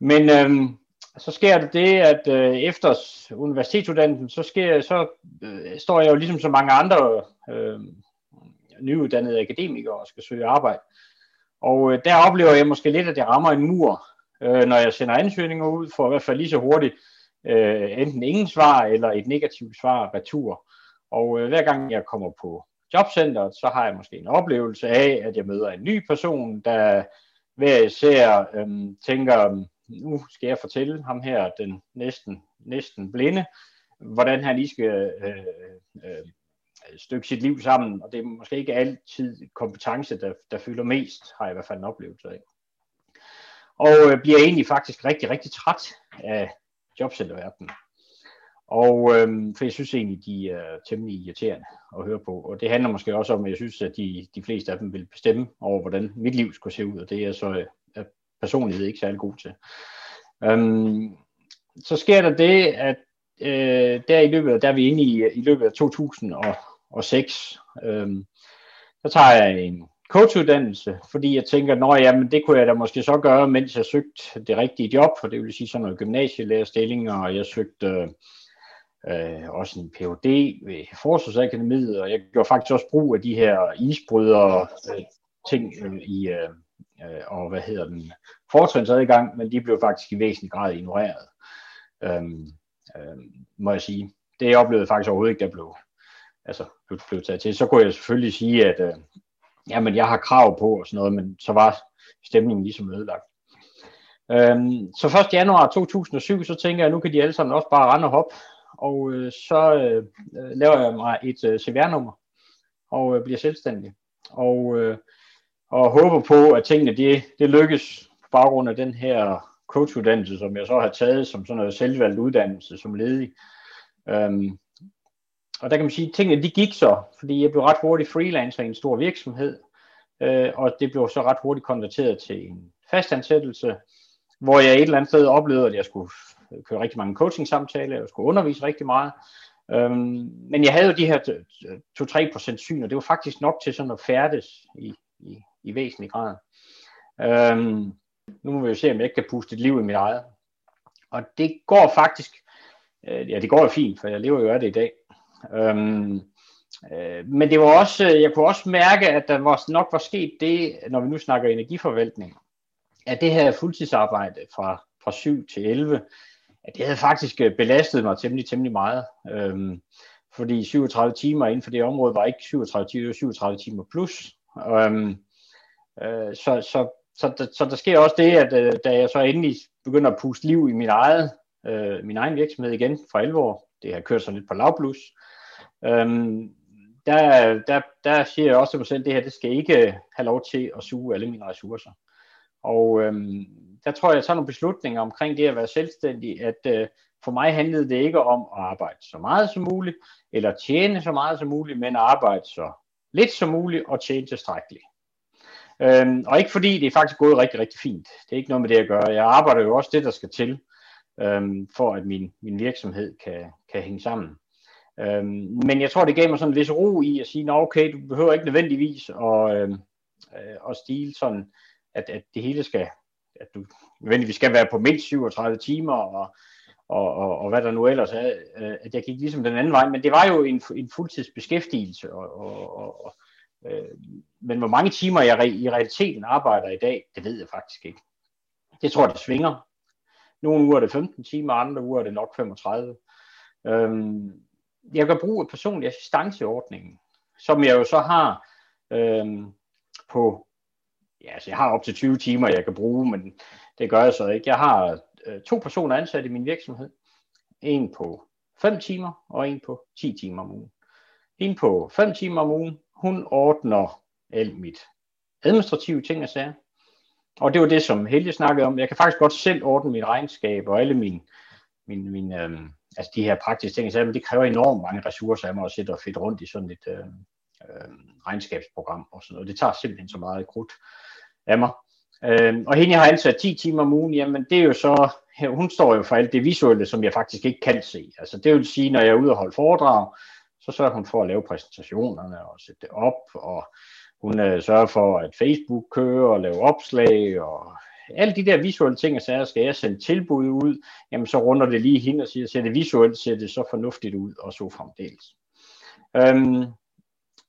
Men øh, så sker det det, at øh, efter universitetsuddannelsen, så, sker, så øh, står jeg jo ligesom så mange andre øh, nyuddannede akademikere og skal søge arbejde. Og øh, der oplever jeg måske lidt, at jeg rammer en mur, øh, når jeg sender ansøgninger ud, for i hvert fald lige så hurtigt øh, enten ingen svar eller et negativt svar retur. Og øh, hver gang jeg kommer på jobcenteret, så har jeg måske en oplevelse af, at jeg møder en ny person, der hver især øh, tænker, øhm, nu skal jeg fortælle ham her, den næsten, næsten blinde, hvordan han lige skal øh, øh, øh, stykke sit liv sammen, og det er måske ikke altid kompetence, der, der fylder mest, har jeg i hvert fald en oplevelse af. Og øh, bliver egentlig faktisk rigtig, rigtig træt af jobcenterverdenen. Og øh, for jeg synes egentlig, de er temmelig irriterende at høre på. Og det handler måske også om, at jeg synes, at de, de fleste af dem vil bestemme over, hvordan mit liv skulle se ud, og det er så øh, er personlighed ikke særlig god til. Øhm, så sker der det, at øh, der i løbet af, der er vi inde i, i løbet af 2006, øh, så tager jeg en coachuddannelse, fordi jeg tænker, nå jamen det kunne jeg da måske så gøre, mens jeg søgte det rigtige job, for det vil sige sådan noget gymnasielærerstilling, og jeg søgte øh, øh, også en Ph.D. ved Forsvarsakademiet, og jeg gjorde faktisk også brug af de her isbrydere øh, ting øh, i, øh, øh, og hvad hedder den, fortrinsadgang, men de blev faktisk i væsentlig grad ignoreret, øhm, øhm, må jeg sige. Det jeg oplevede faktisk overhovedet ikke, der blev, altså, blev, blev taget til. Så kunne jeg selvfølgelig sige, at øh, jamen, jeg har krav på og sådan noget, men så var stemningen ligesom ødelagt. Øhm, så 1. januar 2007, så tænker jeg, at nu kan de alle sammen også bare rende og hoppe, og øh, så øh, øh, laver jeg mig et øh, CVR-nummer, og øh, bliver selvstændig. Og, øh, og håber på, at tingene det, det lykkes på baggrund af den her coachuddannelse, som jeg så har taget som sådan noget selvvalgt uddannelse som ledig. Øhm, og der kan man sige, at tingene de gik så, fordi jeg blev ret hurtigt freelancer i en stor virksomhed, øh, og det blev så ret hurtigt konverteret til en fastansættelse, hvor jeg et eller andet sted oplevede, at jeg skulle køre rigtig mange coaching-samtaler, jeg skulle undervise rigtig meget, øhm, men jeg havde jo de her 2-3% syn, og det var faktisk nok til sådan at færdes i, i, i væsentlig grad. Øhm, nu må vi jo se, om jeg ikke kan puste et liv i mit eget. Og det går faktisk, øh, ja det går jo fint, for jeg lever jo af det i dag. Øhm, øh, men det var også, jeg kunne også mærke, at der var, nok var sket det, når vi nu snakker energiforvaltning, at det her fuldtidsarbejde fra, fra 7 til 11, at det havde faktisk øh, belastet mig temmelig, temmelig meget. Øhm, fordi 37 timer inden for det område var ikke 37 timer, 37 timer plus. Øhm, øh, så, så, så, så, så der sker også det, at øh, da jeg så endelig begynder at puste liv i min, eget, øh, min egen virksomhed igen for 11 år, det har kørt så lidt på lavblus, øhm, der, der, der siger jeg også til mig selv, at det her det skal ikke have lov til at suge alle mine ressourcer. Og øhm, der tror jeg, at jeg tager nogle beslutninger omkring det at være selvstændig, at øh, for mig handlede det ikke om at arbejde så meget som muligt, eller tjene så meget som muligt, men at arbejde så lidt som muligt og tjene tilstrækkeligt. Øhm, og ikke fordi det er faktisk gået rigtig, rigtig fint. Det er ikke noget med det at gøre. Jeg arbejder jo også det, der skal til, øhm, for at min, min virksomhed kan, kan hænge sammen. Øhm, men jeg tror, det gav mig sådan en vis ro i at sige, Nå, okay, du behøver ikke nødvendigvis at, øhm, øh, at stile sådan, at, at det hele skal, at du nødvendigvis skal være på mindst 37 timer, og, og, og, og hvad der nu ellers er, øh, at jeg gik ligesom den anden vej, men det var jo en, en fuldtidsbeskæftigelse, og, og, og, og øh, men hvor mange timer jeg i realiteten arbejder i dag, det ved jeg faktisk ikke. Det tror det svinger. Nogle uger er det 15 timer, andre uger er det nok 35. Øhm, jeg kan bruge personlig assistanceordningen, som jeg jo så har øhm, på, ja, altså jeg har op til 20 timer, jeg kan bruge, men det gør jeg så ikke. Jeg har øh, to personer ansat i min virksomhed. En på 5 timer, og en på 10 timer om ugen. En på 5 timer om ugen, hun ordner alt mit administrative ting og sager. Og det var det, som Helge snakkede om. Jeg kan faktisk godt selv ordne mit regnskab og alle mine, mine, mine øh, altså de her praktiske ting, men det kræver enormt mange ressourcer af mig at sætte og fedt rundt i sådan et øh, øh, regnskabsprogram og sådan noget. Det tager simpelthen så meget krudt af mig. Øh, og hende, jeg har ansat 10 timer om ugen, jamen det er jo så, hun står jo for alt det visuelle, som jeg faktisk ikke kan se. Altså det vil sige, når jeg er ude og holde foredrag, så sørger hun for at lave præsentationerne og sætte det op, og hun øh, sørger for, at Facebook kører og lave opslag, og alle de der visuelle ting og sager, skal jeg sende tilbud ud, jamen så runder det lige hende og siger, ser det visuelt, ser det så fornuftigt ud, og så fremdeles. Øhm,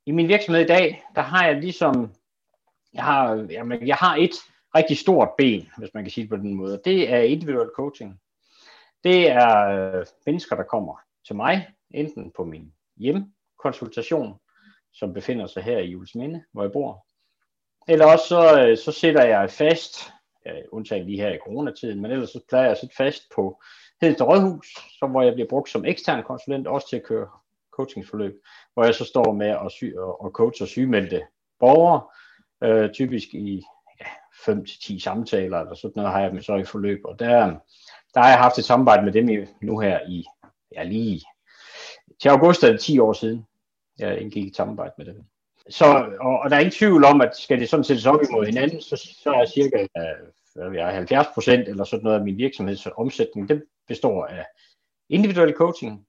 i min virksomhed i dag, der har jeg ligesom, jeg har, jamen, jeg har et rigtig stort ben, hvis man kan sige det på den måde. Det er individuel coaching. Det er øh, mennesker, der kommer til mig, enten på min hjemkonsultation, som befinder sig her i Julesminde, hvor jeg bor, eller også så, øh, så sætter jeg fast, undtagen lige her i coronatiden, men ellers så plejer jeg at sætte fast på Hedens Rådhus, så hvor jeg bliver brugt som ekstern konsulent, også til at køre coachingsforløb, hvor jeg så står med at, sy- og coache og sygemeldte borgere, øh, typisk i ja, 5-10 samtaler eller sådan noget har jeg dem så i forløb, og der, der har jeg haft et samarbejde med dem i, nu her i, ja lige til august er det 10 år siden, jeg indgik et samarbejde med dem. Så, og, og der er ingen tvivl om, at skal det sådan sættes op imod hinanden, så, så er cirka øh, jeg 70 procent eller sådan noget af min virksomheds omsætning, det består af individuel coaching,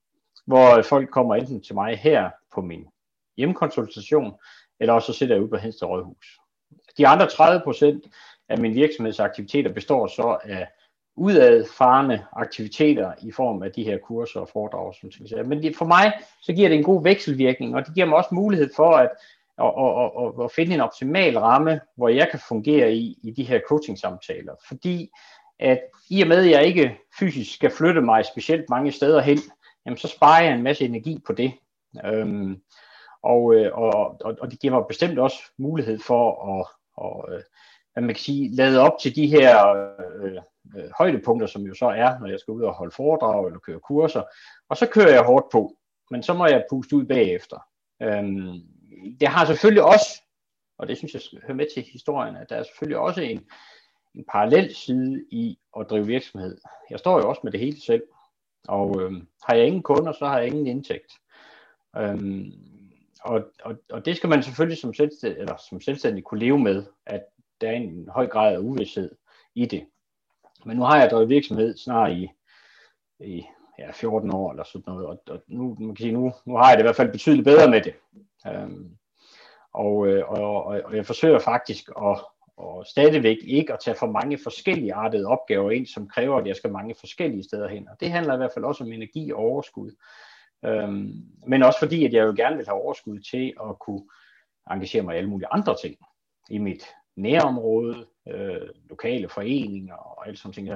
hvor folk kommer enten til mig her på min hjemmekonsultation, eller også så sidder jeg ude på Hensted Rådhus. De andre 30 procent af min virksomhedsaktiviteter består så af udadfarende aktiviteter i form af de her kurser og foredrag, som vi. Men det, for mig, så giver det en god vekselvirkning, og det giver mig også mulighed for at, at, at, at, at finde en optimal ramme, hvor jeg kan fungere i, i de her coaching-samtaler. Fordi at i og med, at jeg ikke fysisk skal flytte mig specielt mange steder hen, jamen så sparer jeg en masse energi på det. Øhm, øh, og, og, og, og det giver mig bestemt også mulighed for at, og, øh, hvad man kan sige, lade op til de her øh, øh, højdepunkter, som jo så er, når jeg skal ud og holde foredrag eller køre kurser. Og så kører jeg hårdt på, men så må jeg puste ud bagefter. Øhm, det har selvfølgelig også, og det synes jeg hører med til historien, at der er selvfølgelig også en, en parallel side i at drive virksomhed. Jeg står jo også med det hele selv, og øh, har jeg ingen kunder, så har jeg ingen indtægt. Øhm, og, og, og det skal man selvfølgelig som selvstændig, eller som selvstændig kunne leve med, at der er en høj grad af uvidshed i det. Men nu har jeg drevet virksomhed snart i, i ja, 14 år eller sådan noget, og, og nu, man kan sige, nu, nu har jeg det i hvert fald betydeligt bedre med det. Øhm, og, øh, og, og, og jeg forsøger faktisk at og stadigvæk ikke at tage for mange forskellige artede opgaver ind, som kræver, at jeg skal mange forskellige steder hen. Og det handler i hvert fald også om energi og overskud. Øhm, men også fordi, at jeg jo gerne vil have overskud til at kunne engagere mig i alle mulige andre ting i mit nærområde, øh, lokale foreninger og alt sådan ting.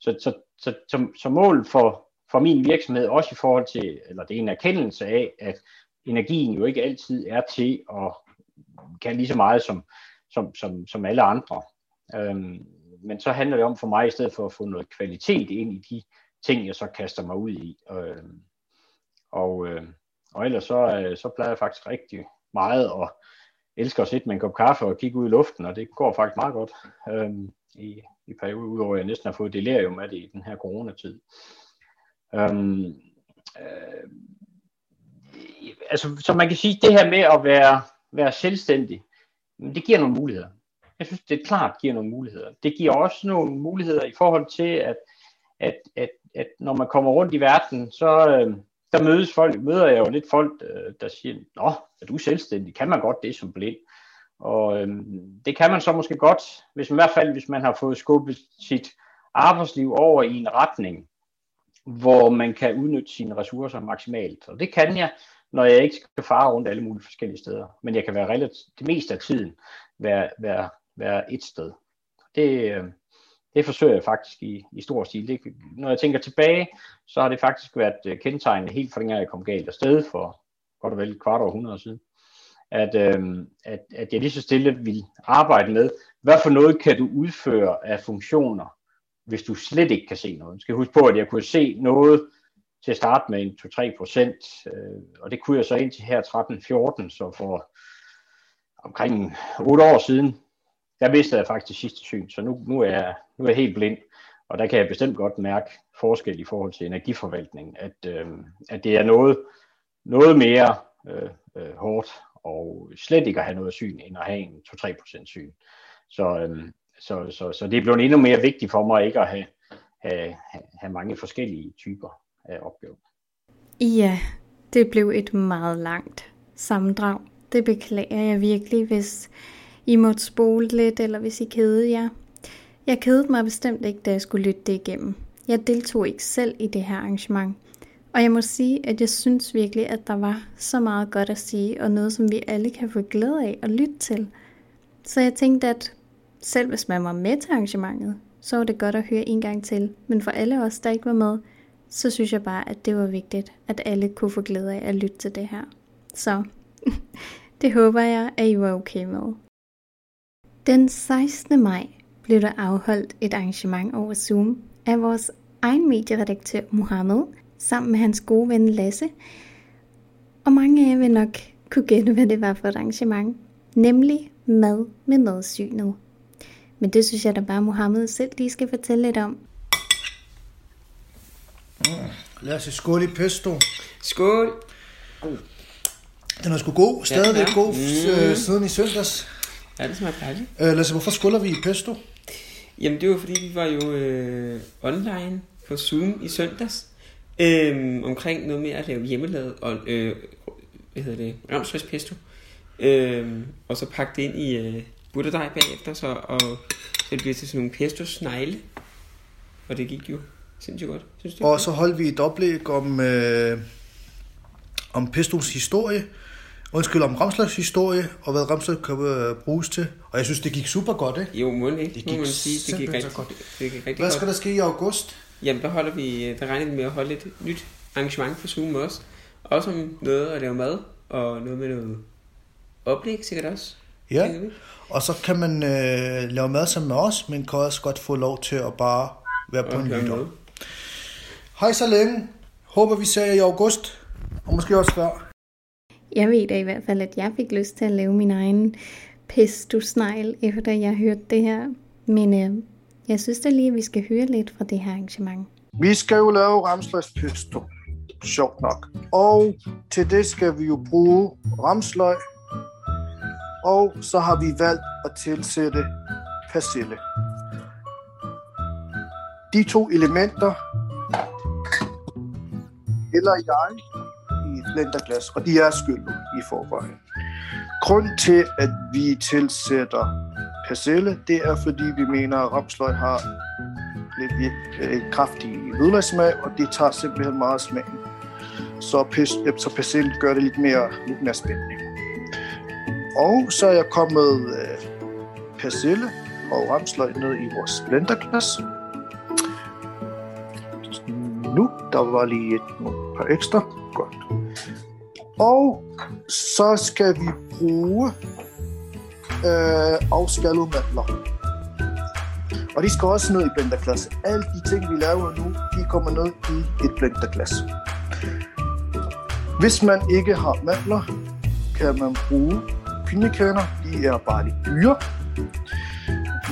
Så, så, så, så, så mål for, for min virksomhed, også i forhold til, eller det er en erkendelse af, at energien jo ikke altid er til at kan lige så meget som, som, som, som alle andre. Øhm, men så handler det om for mig, i stedet for at få noget kvalitet ind i de ting, jeg så kaster mig ud i. Øhm, og, øh, og ellers så, øh, så plejer jeg faktisk rigtig meget at elsker at sidde med en kop kaffe og kigge ud i luften, og det går faktisk meget godt øhm, i, i perioden, udover at jeg næsten har fået delirium af det i den her coronatid. Øhm, øh, altså, så man kan sige, det her med at være, være selvstændig, det giver nogle muligheder. Jeg synes, det klart giver nogle muligheder. Det giver også nogle muligheder i forhold til, at, at, at, at når man kommer rundt i verden, så, øh, der mødes folk, møder jeg jo lidt folk, øh, der siger, Nå, er du selvstændig? Kan man godt det som blind? Og øh, det kan man så måske godt, hvis man, i hvert fald hvis man har fået skubbet sit arbejdsliv over i en retning, hvor man kan udnytte sine ressourcer maksimalt. Og det kan jeg, når jeg ikke skal fare rundt alle mulige forskellige steder. Men jeg kan være relativt, det meste af tiden være, være, være et sted. Det, øh, det forsøger jeg faktisk i, i stor stil. Det, når jeg tænker tilbage, så har det faktisk været øh, kendetegnende helt fra dengang jeg kom galt afsted for godt og vel et kvart århundrede siden, at, øh, at, at jeg lige så stille vil arbejde med, hvad for noget kan du udføre af funktioner, hvis du slet ikke kan se noget. Du skal huske på, at jeg kunne se noget til at starte med en 2-3 procent, øh, og det kunne jeg så indtil her 13-14, så for omkring 8 år siden, der mistede jeg faktisk sidste syn, så nu, nu, er jeg, nu er jeg helt blind. Og der kan jeg bestemt godt mærke forskel i forhold til energiforvaltning, at, øh, at det er noget, noget mere øh, øh, hårdt og slet ikke at have noget syn, end at have en 2-3% syn. Så, øh, så, så, så det er blevet endnu mere vigtigt for mig ikke at have, have, have mange forskellige typer af opgave. Ja, det blev et meget langt sammendrag. Det beklager jeg virkelig, hvis I måtte spole lidt, eller hvis I kede jer. Jeg kedede mig bestemt ikke, da jeg skulle lytte det igennem. Jeg deltog ikke selv i det her arrangement. Og jeg må sige, at jeg synes virkelig, at der var så meget godt at sige, og noget, som vi alle kan få glæde af at lytte til. Så jeg tænkte, at selv hvis man var med til arrangementet, så var det godt at høre en gang til. Men for alle os, der ikke var med, så synes jeg bare, at det var vigtigt, at alle kunne få glæde af at lytte til det her. Så det håber jeg, at I var okay med. Den 16. maj blev der afholdt et arrangement over Zoom af vores egen medieredaktør Mohammed, sammen med hans gode ven Lasse. Og mange af jer vil nok kunne gætte, hvad det var for et arrangement. Nemlig mad med madsynet. Men det synes jeg da bare, Mohammed selv lige skal fortælle lidt om. Mm. Lad os skål i pesto. Skål. Den er sgu god. Stadigvæk ja, god mm. siden i søndags. Ja, det smager dejligt. Øh, lad os, hvorfor skåler vi i pesto? Jamen, det var fordi, vi var jo øh, online på Zoom i søndags. Øh, omkring noget med at lave hjemmelavet og, øh, hvad hedder det, ramsfrisk pesto. Øh, og så pakke det ind i øh, butterdej bagefter, så, og så det bliver til sådan nogle pesto snegle. Og det gik jo sindssygt godt, synes du? Og så holdt vi et oplæg om, øh, om pestos historie, undskyld, om Ramsløgs historie, og hvad Ramsløg kan øh, bruges til. Og jeg synes, det gik super godt, ikke? Jo, må ikke? Det gik man sige. Det gik rigtig, godt. Det gik rigtig hvad skal godt. der ske i august? Jamen, der holder vi, der regner vi med at holde et nyt arrangement på Zoom også. Også om noget at lave mad, og noget med noget oplæg sikkert også. Ja, og så kan man øh, lave mad sammen med os, men kan også godt få lov til at bare være på okay, en lytter. Hej så længe. Håber vi ser jer i august, og måske også før. Jeg ved da i hvert fald, at jeg fik lyst til at lave min egen pesto-snegl, efter jeg hørte det her. Men øh, jeg synes da lige, at vi skal høre lidt fra det her arrangement. Vi skal jo lave ramsløgs pesto. Sjovt nok. Og til det skal vi jo bruge ramsløg. Og så har vi valgt at tilsætte persille. De to elementer eller jeg i et blenderglas, og de er skyllet i forvejen. Grund til, at vi tilsætter persille, det er, fordi vi mener, at ramsløg har lidt øh, kraftig hvidløgssmag, og det tager simpelthen meget smag. Så, pers øh, så persille gør det lidt mere, lidt mere spændende. Og så er jeg kommet øh, persille og ramsløg ned i vores blenderglas. Nu, der var lige et par ekstra. Godt. Og så skal vi bruge øh, afskallede mandler. Og de skal også ned i blenderglas. Alle de ting, vi laver nu, de kommer ned i et blenderglas. Hvis man ikke har mandler, kan man bruge pinjekerner. De er bare lidt dyre.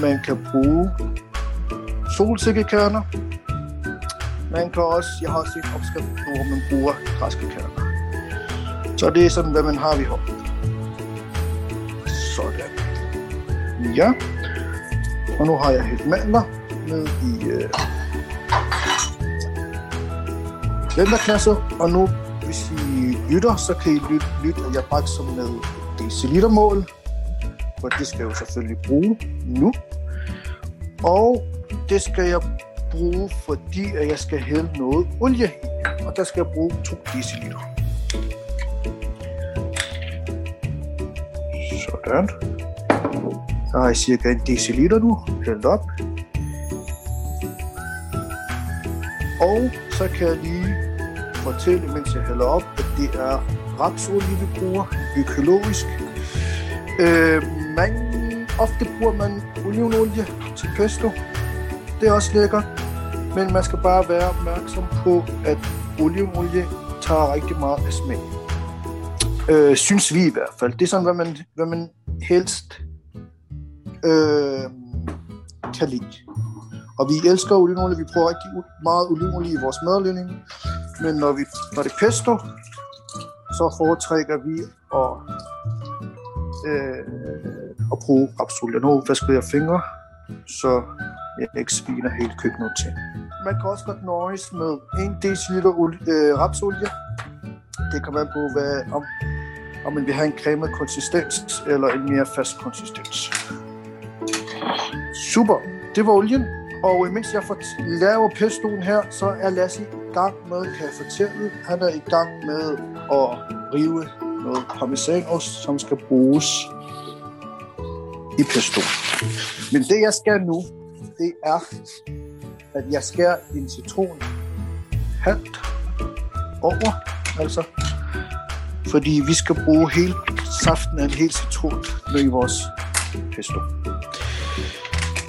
Man kan bruge solsikkekerner. Man kan også, jeg har set opskrift på, hvor man bruger græske kerner. Så det er sådan, hvad man har vi hånden. Sådan. Ja. Og nu har jeg helt mandler ned i øh, blenderklasset. Og nu, hvis I lytter, så kan I lytte, lytte at jeg bakser med decilitermål. For det skal jeg jo selvfølgelig bruge nu. Og det skal jeg bruge, fordi at jeg skal hælde noget olie i. Og der skal jeg bruge 2 deciliter. Sådan. Så har jeg cirka en deciliter nu hældt op. Og så kan jeg lige fortælle, mens jeg hælder op, at det er rapsolie, vi bruger, økologisk. Øh, man, ofte bruger man olivenolie til pesto. Det er også lækkert. Men man skal bare være opmærksom på, at olivenolie tager rigtig meget af smag. Øh, synes vi i hvert fald. Det er sådan, hvad man, hvad man helst øh, kan lide. Og vi elsker olivenolie. Vi bruger rigtig meget olivenolie i vores madlavning. Men når, vi, når det er pesto, så foretrækker vi at, øh, at bruge rapsolie. Nu vasker jeg fingre, så jeg ikke sviner hele køkkenet til. Man kan også godt nøjes med 1 dl øh, rapsolie. Det kan være på, hvad, om, om man vil have en cremet konsistens eller en mere fast konsistens. Super. det var olien. Og øh, mens jeg får laver pestoen her, så er Lasse i gang med, kan jeg fortælle, han er i gang med at rive noget parmesanost, som skal bruges i pesto. Men det jeg skal nu, det er, at jeg skærer en citron halvt over, altså. Fordi vi skal bruge hele saften af en hel citron med i vores pesto.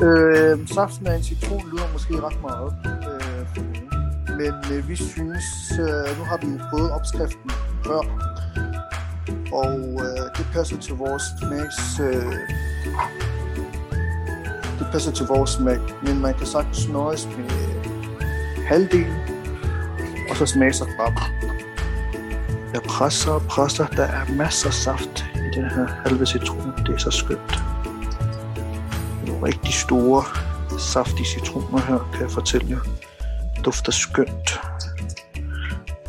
Øh, saften af en citron lyder måske ret meget øh, for nogen. Men øh, vi synes, øh, nu har vi jo fået opskriften før, og øh, det passer til vores smags... Øh, passer til vores smag, men man kan sagtens nøjes med øh, halvdelen, og så smage sig frem. Jeg presser og presser. Der er masser af saft i den her halve citron. Det er så skønt. Nogle rigtig store, saftige citroner her, kan jeg fortælle jer. Dufter skønt.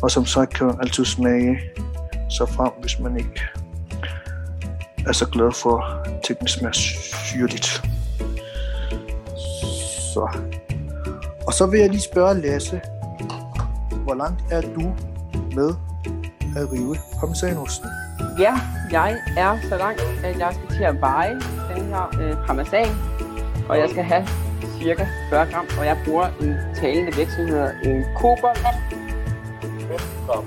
Og som sagt kan man altid smage sig frem, hvis man ikke er så glad for, at tingene smager syrligt. Så. Og så vil jeg lige spørge Lasse, hvor langt er du med at rive parmesanosten? Ja, jeg er så langt, at jeg skal til at veje den her øh, parmesan, og jeg skal have cirka 40 gram, og jeg bruger en talende vægt, som hedder en kobolt. 5 gram,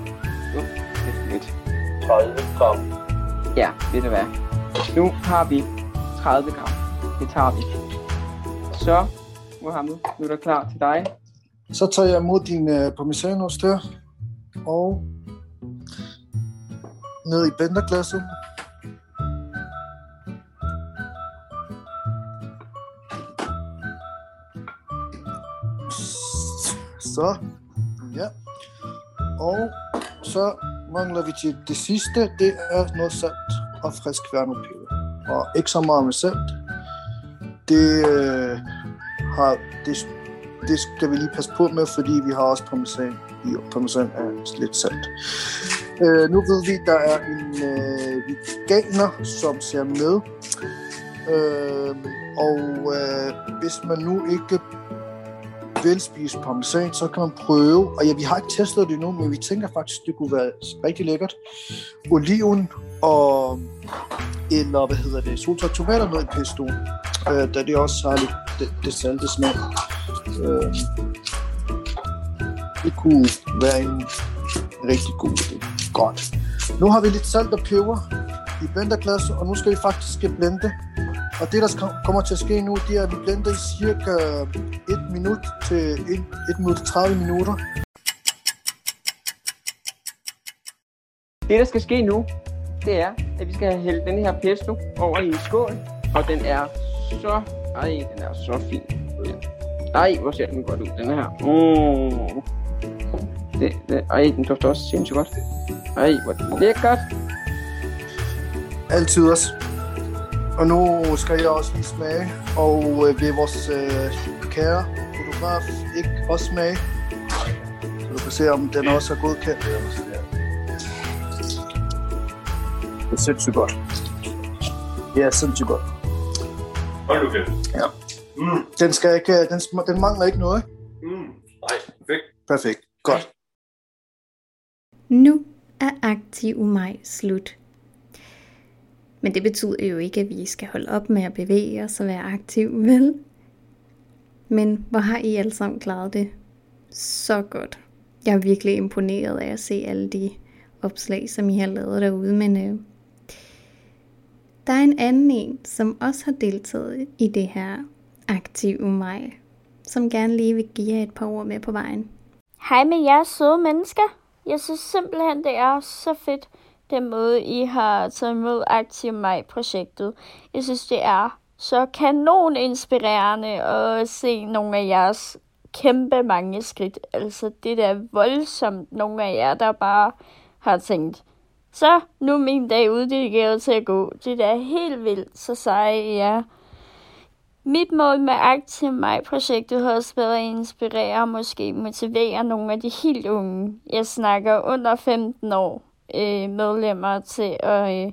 Nu, lidt, lidt. 30 gram, Ja, ved du hvad. Nu har vi 30 gram. Det tager vi. Så, Mohammed, nu er der klar til dig. Så tager jeg imod din øh, parmesanost der, og ned i blenderglasset. Så, ja. Og så mangler vi til det sidste, det er noget salt og frisk værnopeber. Og ikke så meget med salt. Det øh, har det det skal vi lige passe på med, fordi vi har også parmesan i. og Parmesan er lidt salt. Øh, nu ved vi, at der er en øh, veganer, som ser med. Øh, og øh, hvis man nu ikke vil spise parmesan, så kan man prøve, og ja, vi har ikke testet det endnu, men vi tænker faktisk, det kunne være rigtig lækkert. Oliven og eller hvad hedder det, soltøj tomater med i pesto, øh, da det også har lidt det, det salte smag. Øh, det kunne være en rigtig god idé. Godt. Nu har vi lidt salt og peber i blenderglasset, og nu skal vi faktisk blende. Og det, der kommer til at ske nu, det er, at vi blender i cirka 1 minut til 1, 1 minut til 30 minutter. Det, der skal ske nu, det er, at vi skal hælde den her pesto over i en skål. Og den er så... Ej, den er så fin. Ej, hvor ser den godt ud, den her. Mm. Det, det, ej, den dufter også sindssygt godt. Ej, hvor er lækkert. Altid også. Og nu skal jeg også lige smage, og øh, vil vores øh, kære fotograf ikke også smage. Så du kan se, om den også er godkendt. Det er sindssygt godt. Det er sindssygt godt. Hold kæft. Ja. Mm, Den, skal ikke, den, sm- den mangler ikke noget. mm. Nej, perfekt. Perfekt. Godt. Nu er aktiv maj slut. Men det betyder jo ikke, at vi skal holde op med at bevæge os og være aktiv, vel? Men hvor har I alle sammen klaret det så godt. Jeg er virkelig imponeret af at se alle de opslag, som I har lavet derude, men øh, der er en anden en, som også har deltaget i det her aktive mig, som gerne lige vil give jer et par ord med på vejen. Hej med jer søde mennesker. Jeg synes simpelthen, det er så fedt, den måde, I har taget imod Aktiv Mig-projektet. Jeg synes, det er så kanon inspirerende at se nogle af jeres kæmpe mange skridt. Altså, det der voldsomt nogle af jer, der bare har tænkt, så nu er min dag uddelegeret til at gå. Det der er helt vildt, så seje I er. Mit mål med Aktiv Mig-projektet har også været at inspirere og måske motivere nogle af de helt unge, jeg snakker under 15 år, øh, medlemmer til at, øh,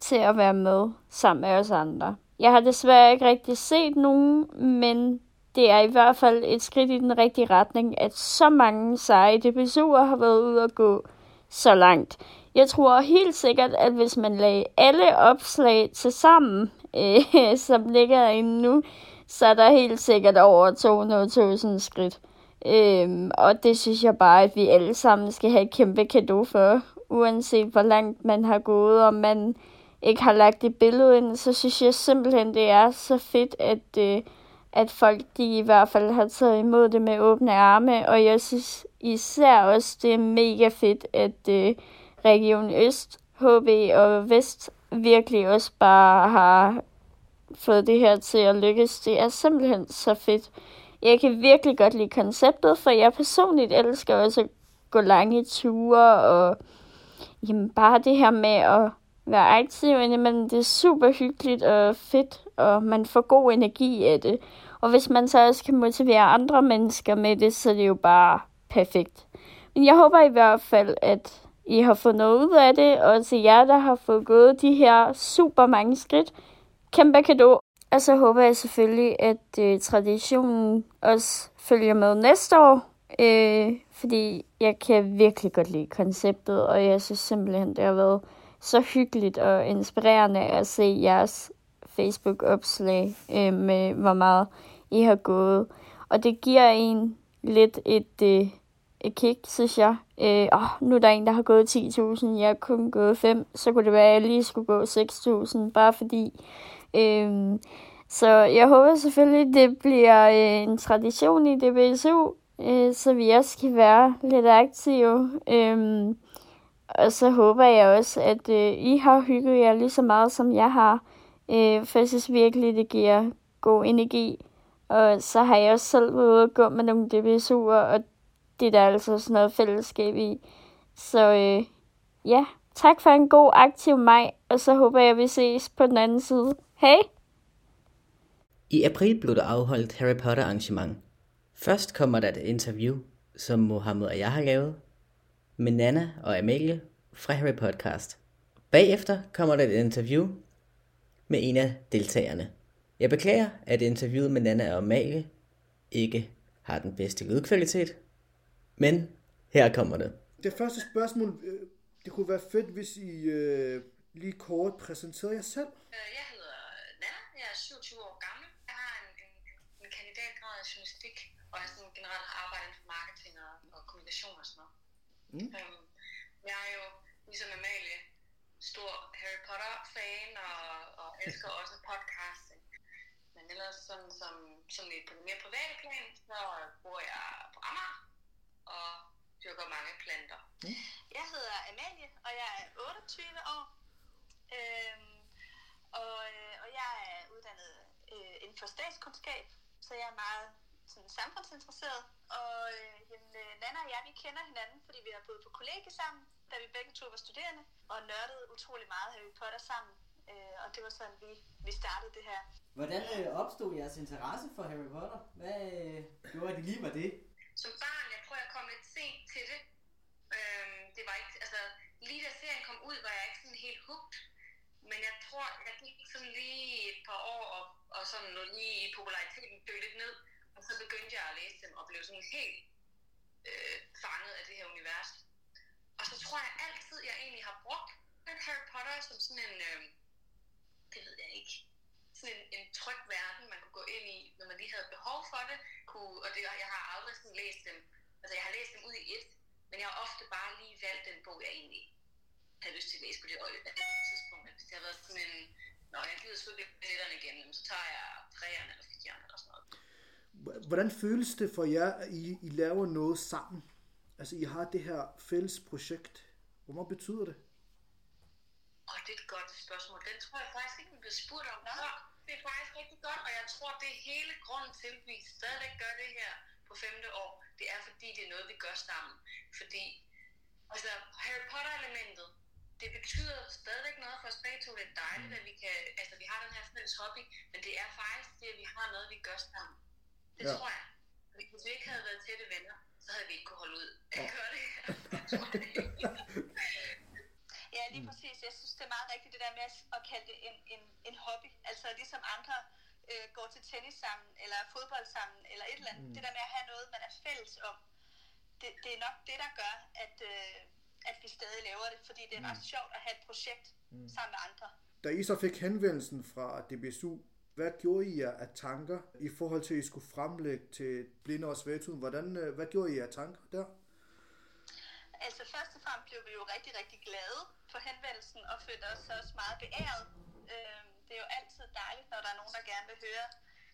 til at være med sammen med os andre. Jeg har desværre ikke rigtig set nogen, men det er i hvert fald et skridt i den rigtige retning, at så mange seje DBSU'er har været ude at gå så langt. Jeg tror helt sikkert, at hvis man lagde alle opslag til sammen, øh, som ligger inde nu, så er der helt sikkert over 200.000 skridt. Øhm, og det synes jeg bare, at vi alle sammen skal have et kæmpe kado for. Uanset hvor langt man har gået, og man ikke har lagt et billede ind, så synes jeg simpelthen, det er så fedt, at, øh, at folk de i hvert fald har taget imod det med åbne arme. Og jeg synes især også, det er mega fedt, at øh, Region Øst, HB og Vest virkelig også bare har fået det her til at lykkes. Det er simpelthen så fedt. Jeg kan virkelig godt lide konceptet, for jeg personligt elsker også at gå lange ture, og jamen, bare det her med at være aktiv indimellem, det er super hyggeligt og fedt, og man får god energi af det. Og hvis man så også kan motivere andre mennesker med det, så er det jo bare perfekt. Men jeg håber i hvert fald, at I har fået noget ud af det, og til jer, der har fået gået de her super mange skridt, kæmpe kado. Og så håber jeg selvfølgelig, at øh, traditionen også følger med næste år, øh, fordi jeg kan virkelig godt lide konceptet, og jeg synes simpelthen, det har været så hyggeligt og inspirerende at se jeres Facebook-opslag øh, med, hvor meget I har gået. Og det giver en lidt et, øh, et kick, synes jeg. Øh, åh, nu er der en, der har gået 10.000, jeg har kun gået 5, så kunne det være, at jeg lige skulle gå 6.000, bare fordi. Øhm, så jeg håber selvfølgelig, det bliver øh, en tradition i DBSU, øh, så vi også kan være lidt aktive. Øhm, og så håber jeg også, at øh, I har hygget jer lige så meget, som jeg har. Øh, for jeg synes virkelig, det giver god energi. Og så har jeg også selv været ude og gå med nogle DBSU'er, og det er der altså sådan noget fællesskab i. Så øh, ja, tak for en god aktiv maj, og så håber jeg, at vi ses på den anden side. Hej! I april blev der afholdt Harry Potter arrangement. Først kommer der et interview, som Mohammed og jeg har lavet, med Nana og Amalie fra Harry Podcast. Bagefter kommer der et interview med en af deltagerne. Jeg beklager, at interviewet med Nana og Amalie ikke har den bedste lydkvalitet, men her kommer det. Det første spørgsmål, øh, det kunne være fedt, hvis I øh, lige kort præsenterede jer selv. Jeg hedder 22 år gammel. Jeg har en, en, en kandidatgrad i journalistik, og jeg sådan generelt har arbejdet inden for marketing og, og kommunikation og sådan noget. Mm. Øhm, jeg er jo ligesom Amalie stor Harry Potter-fan og, og elsker også podcasting. Men ellers sådan, som, sådan lidt på det mere private plan, så bor jeg på Amager og dyrker mange planter. Mm. Jeg hedder Amalie, og jeg er 28 år. Øhm, og, øh, og jeg er uddannet øh, inden for statskundskab, så jeg er meget sådan samfundsinteresseret. Og øh, jamen, øh, Nana og jeg, vi kender hinanden, fordi vi har boet på kollegie sammen, da vi begge to var studerende, og nørdede utrolig meget Harry Potter sammen. Øh, og det var sådan, vi, vi startede det her. Hvordan øh, opstod jeres interesse for Harry Potter? Hvad øh, gjorde, det lige var det? Som barn, jeg tror, jeg kom lidt sent til det. Øhm, det var ikke, altså, lige da serien kom ud, var jeg ikke sådan helt hugt. Men jeg tror, jeg gik sådan lige et par år, og, og sådan noget lige populariteten dø lidt ned. Og så begyndte jeg at læse dem, og blev sådan helt øh, fanget af det her univers. Og så tror jeg altid, jeg egentlig har brugt Harry Potter som sådan en, øh, det ved jeg ikke, sådan en, en tryg verden, man kunne gå ind i, når man lige havde behov for det. Kunne, og det, jeg har aldrig sådan læst dem, altså jeg har læst dem ud i et, men jeg har ofte bare lige valgt den bog, jeg egentlig havde lyst til at læse på det, det tidspunkt. Hvis det har været sådan en, når jeg gider sgu ikke letterne igen, så tager jeg træerne eller firerne eller sådan noget. Hvordan føles det for jer, at I, I laver noget sammen? Altså, I har det her fælles projekt. Hvor meget betyder det? Og det er et godt spørgsmål. Den tror jeg faktisk ikke, vi bliver spurgt om før. Det er faktisk rigtig godt, og jeg tror, det er hele grunden til, at vi stadigvæk gør det her på femte år. Det er, fordi det er noget, vi gør sammen. Fordi altså, Harry Potter-elementet, det betyder stadigvæk noget for os begge to. Det er dejligt, at vi kan, altså vi har den her fælles hobby, men det er faktisk det, at vi har noget, vi gør sammen. Det ja. tror jeg. Hvis vi ikke havde været tætte venner, så havde vi ikke kunne holde ud at gøre det. Ja, lige præcis. Jeg synes, det er meget rigtigt det der med at- kalde det en, en, en hobby. Altså ligesom andre øh, går til tennis sammen, eller fodbold sammen, eller et eller andet. Mm. Det der med at have noget, man er fælles om, det, det er nok det, der gør, at, øh, at vi stadig laver det, fordi det er ret sjovt at have et projekt Mm. sammen med andre. Da I så fik henvendelsen fra DBSU, hvad gjorde I jer af tanker i forhold til, at I skulle fremlægge til Blinde og Svægtuden? Hvordan, øh, hvad gjorde I af tanker der? Altså først og fremmest blev vi jo rigtig, rigtig glade for henvendelsen og følte os også meget beæret. Øhm, det er jo altid dejligt, når der er nogen, der gerne vil høre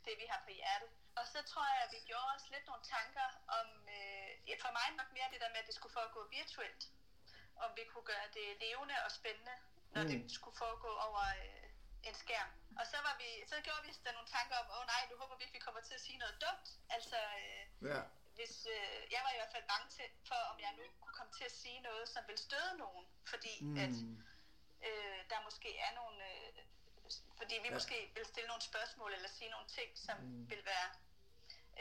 det, vi har på hjertet. Og så tror jeg, at vi gjorde os lidt nogle tanker om, øh, for mig nok mere det der med, at det skulle foregå virtuelt. Om vi kunne gøre det levende og spændende, når mm. det skulle foregå over øh, en skærm. Og så, var vi, så gjorde vi da nogle tanker om, åh oh, nej, nu håber vi ikke, vi kommer til at sige noget dumt. Altså, øh, Ja. hvis, øh, jeg var i hvert fald bange til, for, om jeg nu kunne komme til at sige noget, som vil støde nogen, fordi mm. at øh, der måske er nogle, øh, fordi vi Ja. måske vil stille nogle spørgsmål eller sige nogle ting, som Mm. mm. vil være,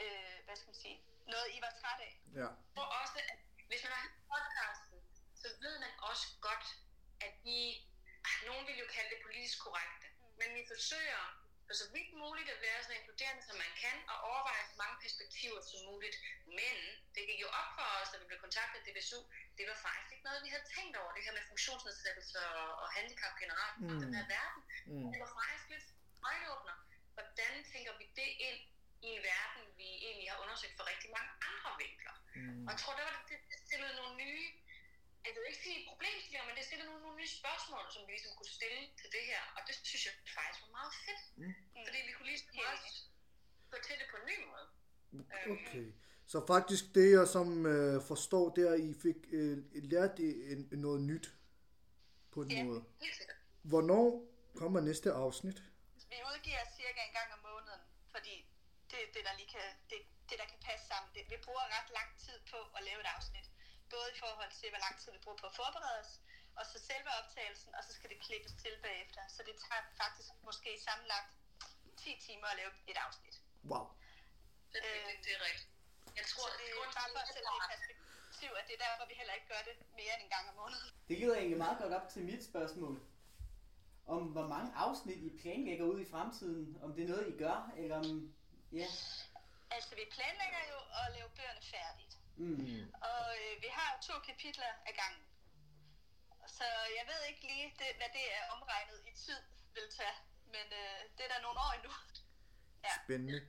øh, hvad skal man sige, noget I var træt af. Ja. Og også, at hvis man har hørt podcasten, så ved man også godt, at vi, ah, nogen vil jo kalde det politisk korrekte, men vi forsøger på så vidt muligt at være så inkluderende, som man kan, og overveje så mange perspektiver som muligt. Men det gik jo op for os, da vi blev kontaktet af DBSU, det var faktisk ikke noget, vi havde tænkt over, det her med funktionsnedsættelse og, og handicap generelt mm. I den her verden. Mm. Det var faktisk lidt øjenåbner. Hvordan tænker vi det ind i en verden, vi egentlig har undersøgt fra rigtig mange andre vinkler? Mm. Og jeg tror, det, var, det, det stillede nogle nye, jeg vil ikke sige problemstillinger, men det stillede nogle, nogle nye spørgsmål, som vi ligesom kunne stille til det her. Og det synes jeg faktisk var meget fedt. Mm. Fordi vi kunne ligesom også gå til det på en ny måde. Okay. Så faktisk det, jeg som øh, forstår, det er, at I fik øh, lært en, noget nyt på en Ja, måde. helt sikkert. Hvornår kommer næste afsnit? Vi udgiver cirka en gang om måneden, fordi det er det, der lige kan, det, det, der kan passe sammen. Det, vi bruger ret lang tid på at lave et afsnit. Både i forhold til, hvor lang tid vi bruger på at forberede os, og så selve optagelsen, og så skal det klippes til bagefter. Så det tager faktisk måske sammenlagt 10 timer at lave et afsnit. Wow. Det, det, det, det er rigtigt. Jeg tror, det er bare for at sætte det i perspektiv, at det er derfor, vi heller ikke gør det mere end en gang om måneden. Det leder egentlig meget godt op til mit spørgsmål. Om hvor mange afsnit I planlægger ud i fremtiden. Om det er noget, I gør, eller om... Ja. Altså, vi planlægger jo at lave bøgerne færdigt. Mm. Og øh, vi har to kapitler af gangen. Så jeg ved ikke lige, det, hvad det er omregnet i tid vil tage. Men øh, det er der nogle år endnu. Spændende.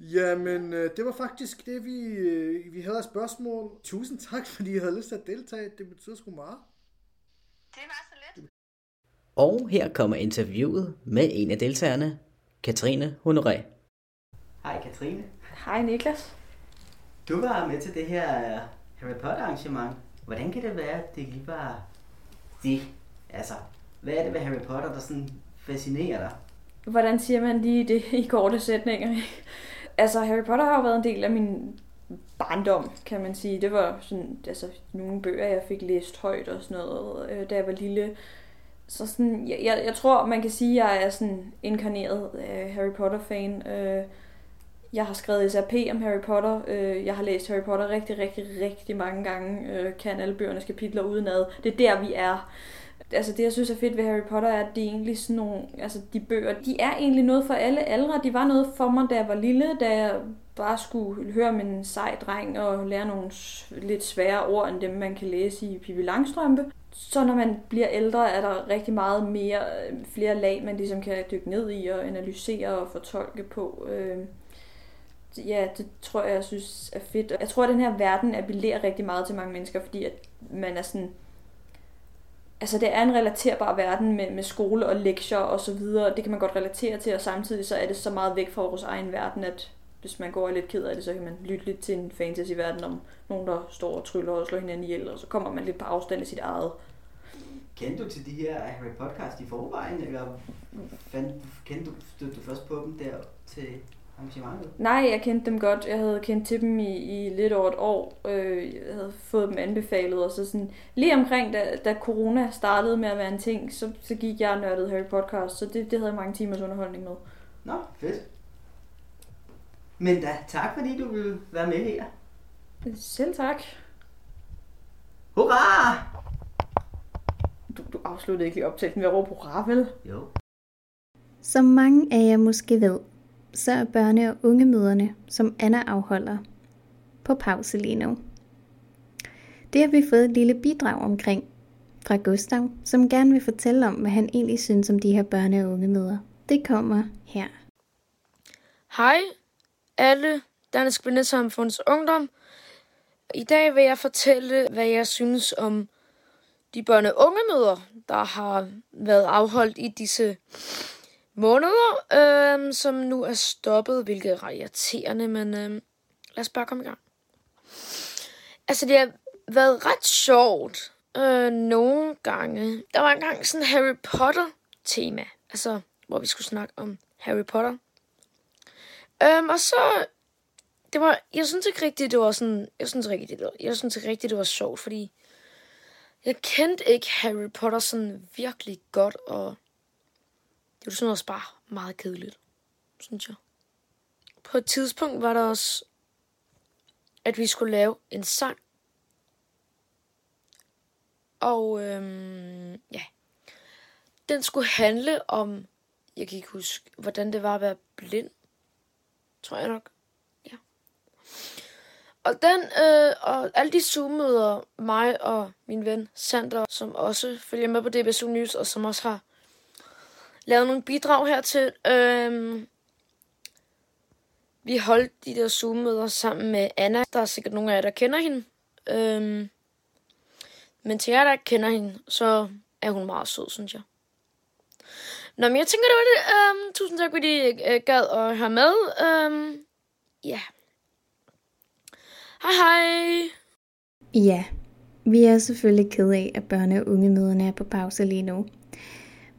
Jamen, øh, det var faktisk det, vi, øh, vi havde af spørgsmål. Tusind tak, fordi I havde lyst til at deltage. Det betyder sgu meget. Det var så lidt. Og her kommer interviewet med en af deltagerne, Katrine Honoré. Hej Katrine. Hej Niklas. Du var med til det her Harry Potter arrangement. Hvordan kan det være, at det lige var det? Altså, hvad er det ved Harry Potter, der sådan fascinerer dig? Hvordan siger man lige det i korte sætninger? altså, Harry Potter har jo været en del af min barndom, kan man sige. Det var sådan, altså, nogle bøger, jeg fik læst højt og sådan noget, øh, da jeg var lille. Så sådan, jeg, jeg, jeg tror, man kan sige, at jeg er sådan inkarneret øh, Harry Potter-fan. Øh, jeg har skrevet SRP om Harry Potter. Øh, jeg har læst Harry Potter rigtig, rigtig, rigtig mange gange. Øh, kan alle bøgernes kapitler udenad. Det er der, vi er. Altså det, jeg synes er fedt ved Harry Potter, er, at de er egentlig sådan nogle, altså de bøger, de er egentlig noget for alle aldre. De var noget for mig, da jeg var lille, da jeg bare skulle høre om en sej dreng og lære nogle lidt svære ord, end dem man kan læse i Pippi Langstrømpe. Så når man bliver ældre, er der rigtig meget mere, øh, flere lag, man ligesom kan dykke ned i og analysere og fortolke på. Øh, ja, det tror jeg, jeg synes er fedt. Jeg tror, at den her verden appellerer rigtig meget til mange mennesker, fordi at man er sådan... Altså, det er en relaterbar verden med, med skole og lektier og så videre. Det kan man godt relatere til, og samtidig så er det så meget væk fra vores egen verden, at hvis man går og er lidt ked af det, så kan man lytte lidt til en fantasy-verden om nogen, der står og tryller og slår hinanden ihjel, og så kommer man lidt på afstand af sit eget. Kendte du til de her Harry podcast i forvejen, eller fandt, kendte du, stødte du først på dem der til arrangementet? Nej, jeg kendte dem godt. Jeg havde kendt til dem i, i lidt over et år. Øh, jeg havde fået dem anbefalet, og så sådan, lige omkring, da, da corona startede med at være en ting, så, så gik jeg og nørdede Harry Podcast, så det, det havde jeg mange timers underholdning med. Nå, fedt. Men da, tak fordi du ville være med her. Selv tak. Hurra! Du, du afsluttede ikke lige optagelsen ved at råbe hurra, vel? Jo. Som mange af jer måske ved, så er børne- og ungemøderne, som Anna afholder, på pause lige nu. Det har vi fået et lille bidrag omkring fra Gustav, som gerne vil fortælle om, hvad han egentlig synes om de her børne- og ungemøder. Det kommer her. Hej alle Dansk Blindesamfunds Ungdom. I dag vil jeg fortælle, hvad jeg synes om de børne- og ungemøder, der har været afholdt i disse måneder, øh, som nu er stoppet, hvilket er irriterende, men øh, lad os bare komme i gang. Altså, det har været ret sjovt øh, nogle gange. Der var engang sådan Harry Potter-tema, altså, hvor vi skulle snakke om Harry Potter. Øhm, og så, det var, jeg synes ikke rigtigt, det var sådan, jeg synes ikke rigtigt, det var, jeg synes ikke rigtigt, det var sjovt, fordi jeg kendte ikke Harry Potter sådan virkelig godt, og det var sådan også bare meget kedeligt, synes jeg. På et tidspunkt var der også, at vi skulle lave en sang. Og øhm, ja, den skulle handle om, jeg kan ikke huske, hvordan det var at være blind, tror jeg nok. Ja. Og den, øh, og alle de Zoom-møder, mig og min ven Sander, som også følger med på DBSU News, og som også har lavet nogle bidrag hertil. Øhm, vi holdt de der Zoom-møder sammen med Anna. Der er sikkert nogle af jer, der kender hende. Øhm, men til jer, der ikke kender hende, så er hun meget sød, synes jeg. Nå, men jeg tænker, det var det. Øhm, tusind tak, fordi I øh, gad at høre med. Øhm, ja. Hej hej. Ja, vi er selvfølgelig ked af, at børne- og ungemøderne er på pause lige nu.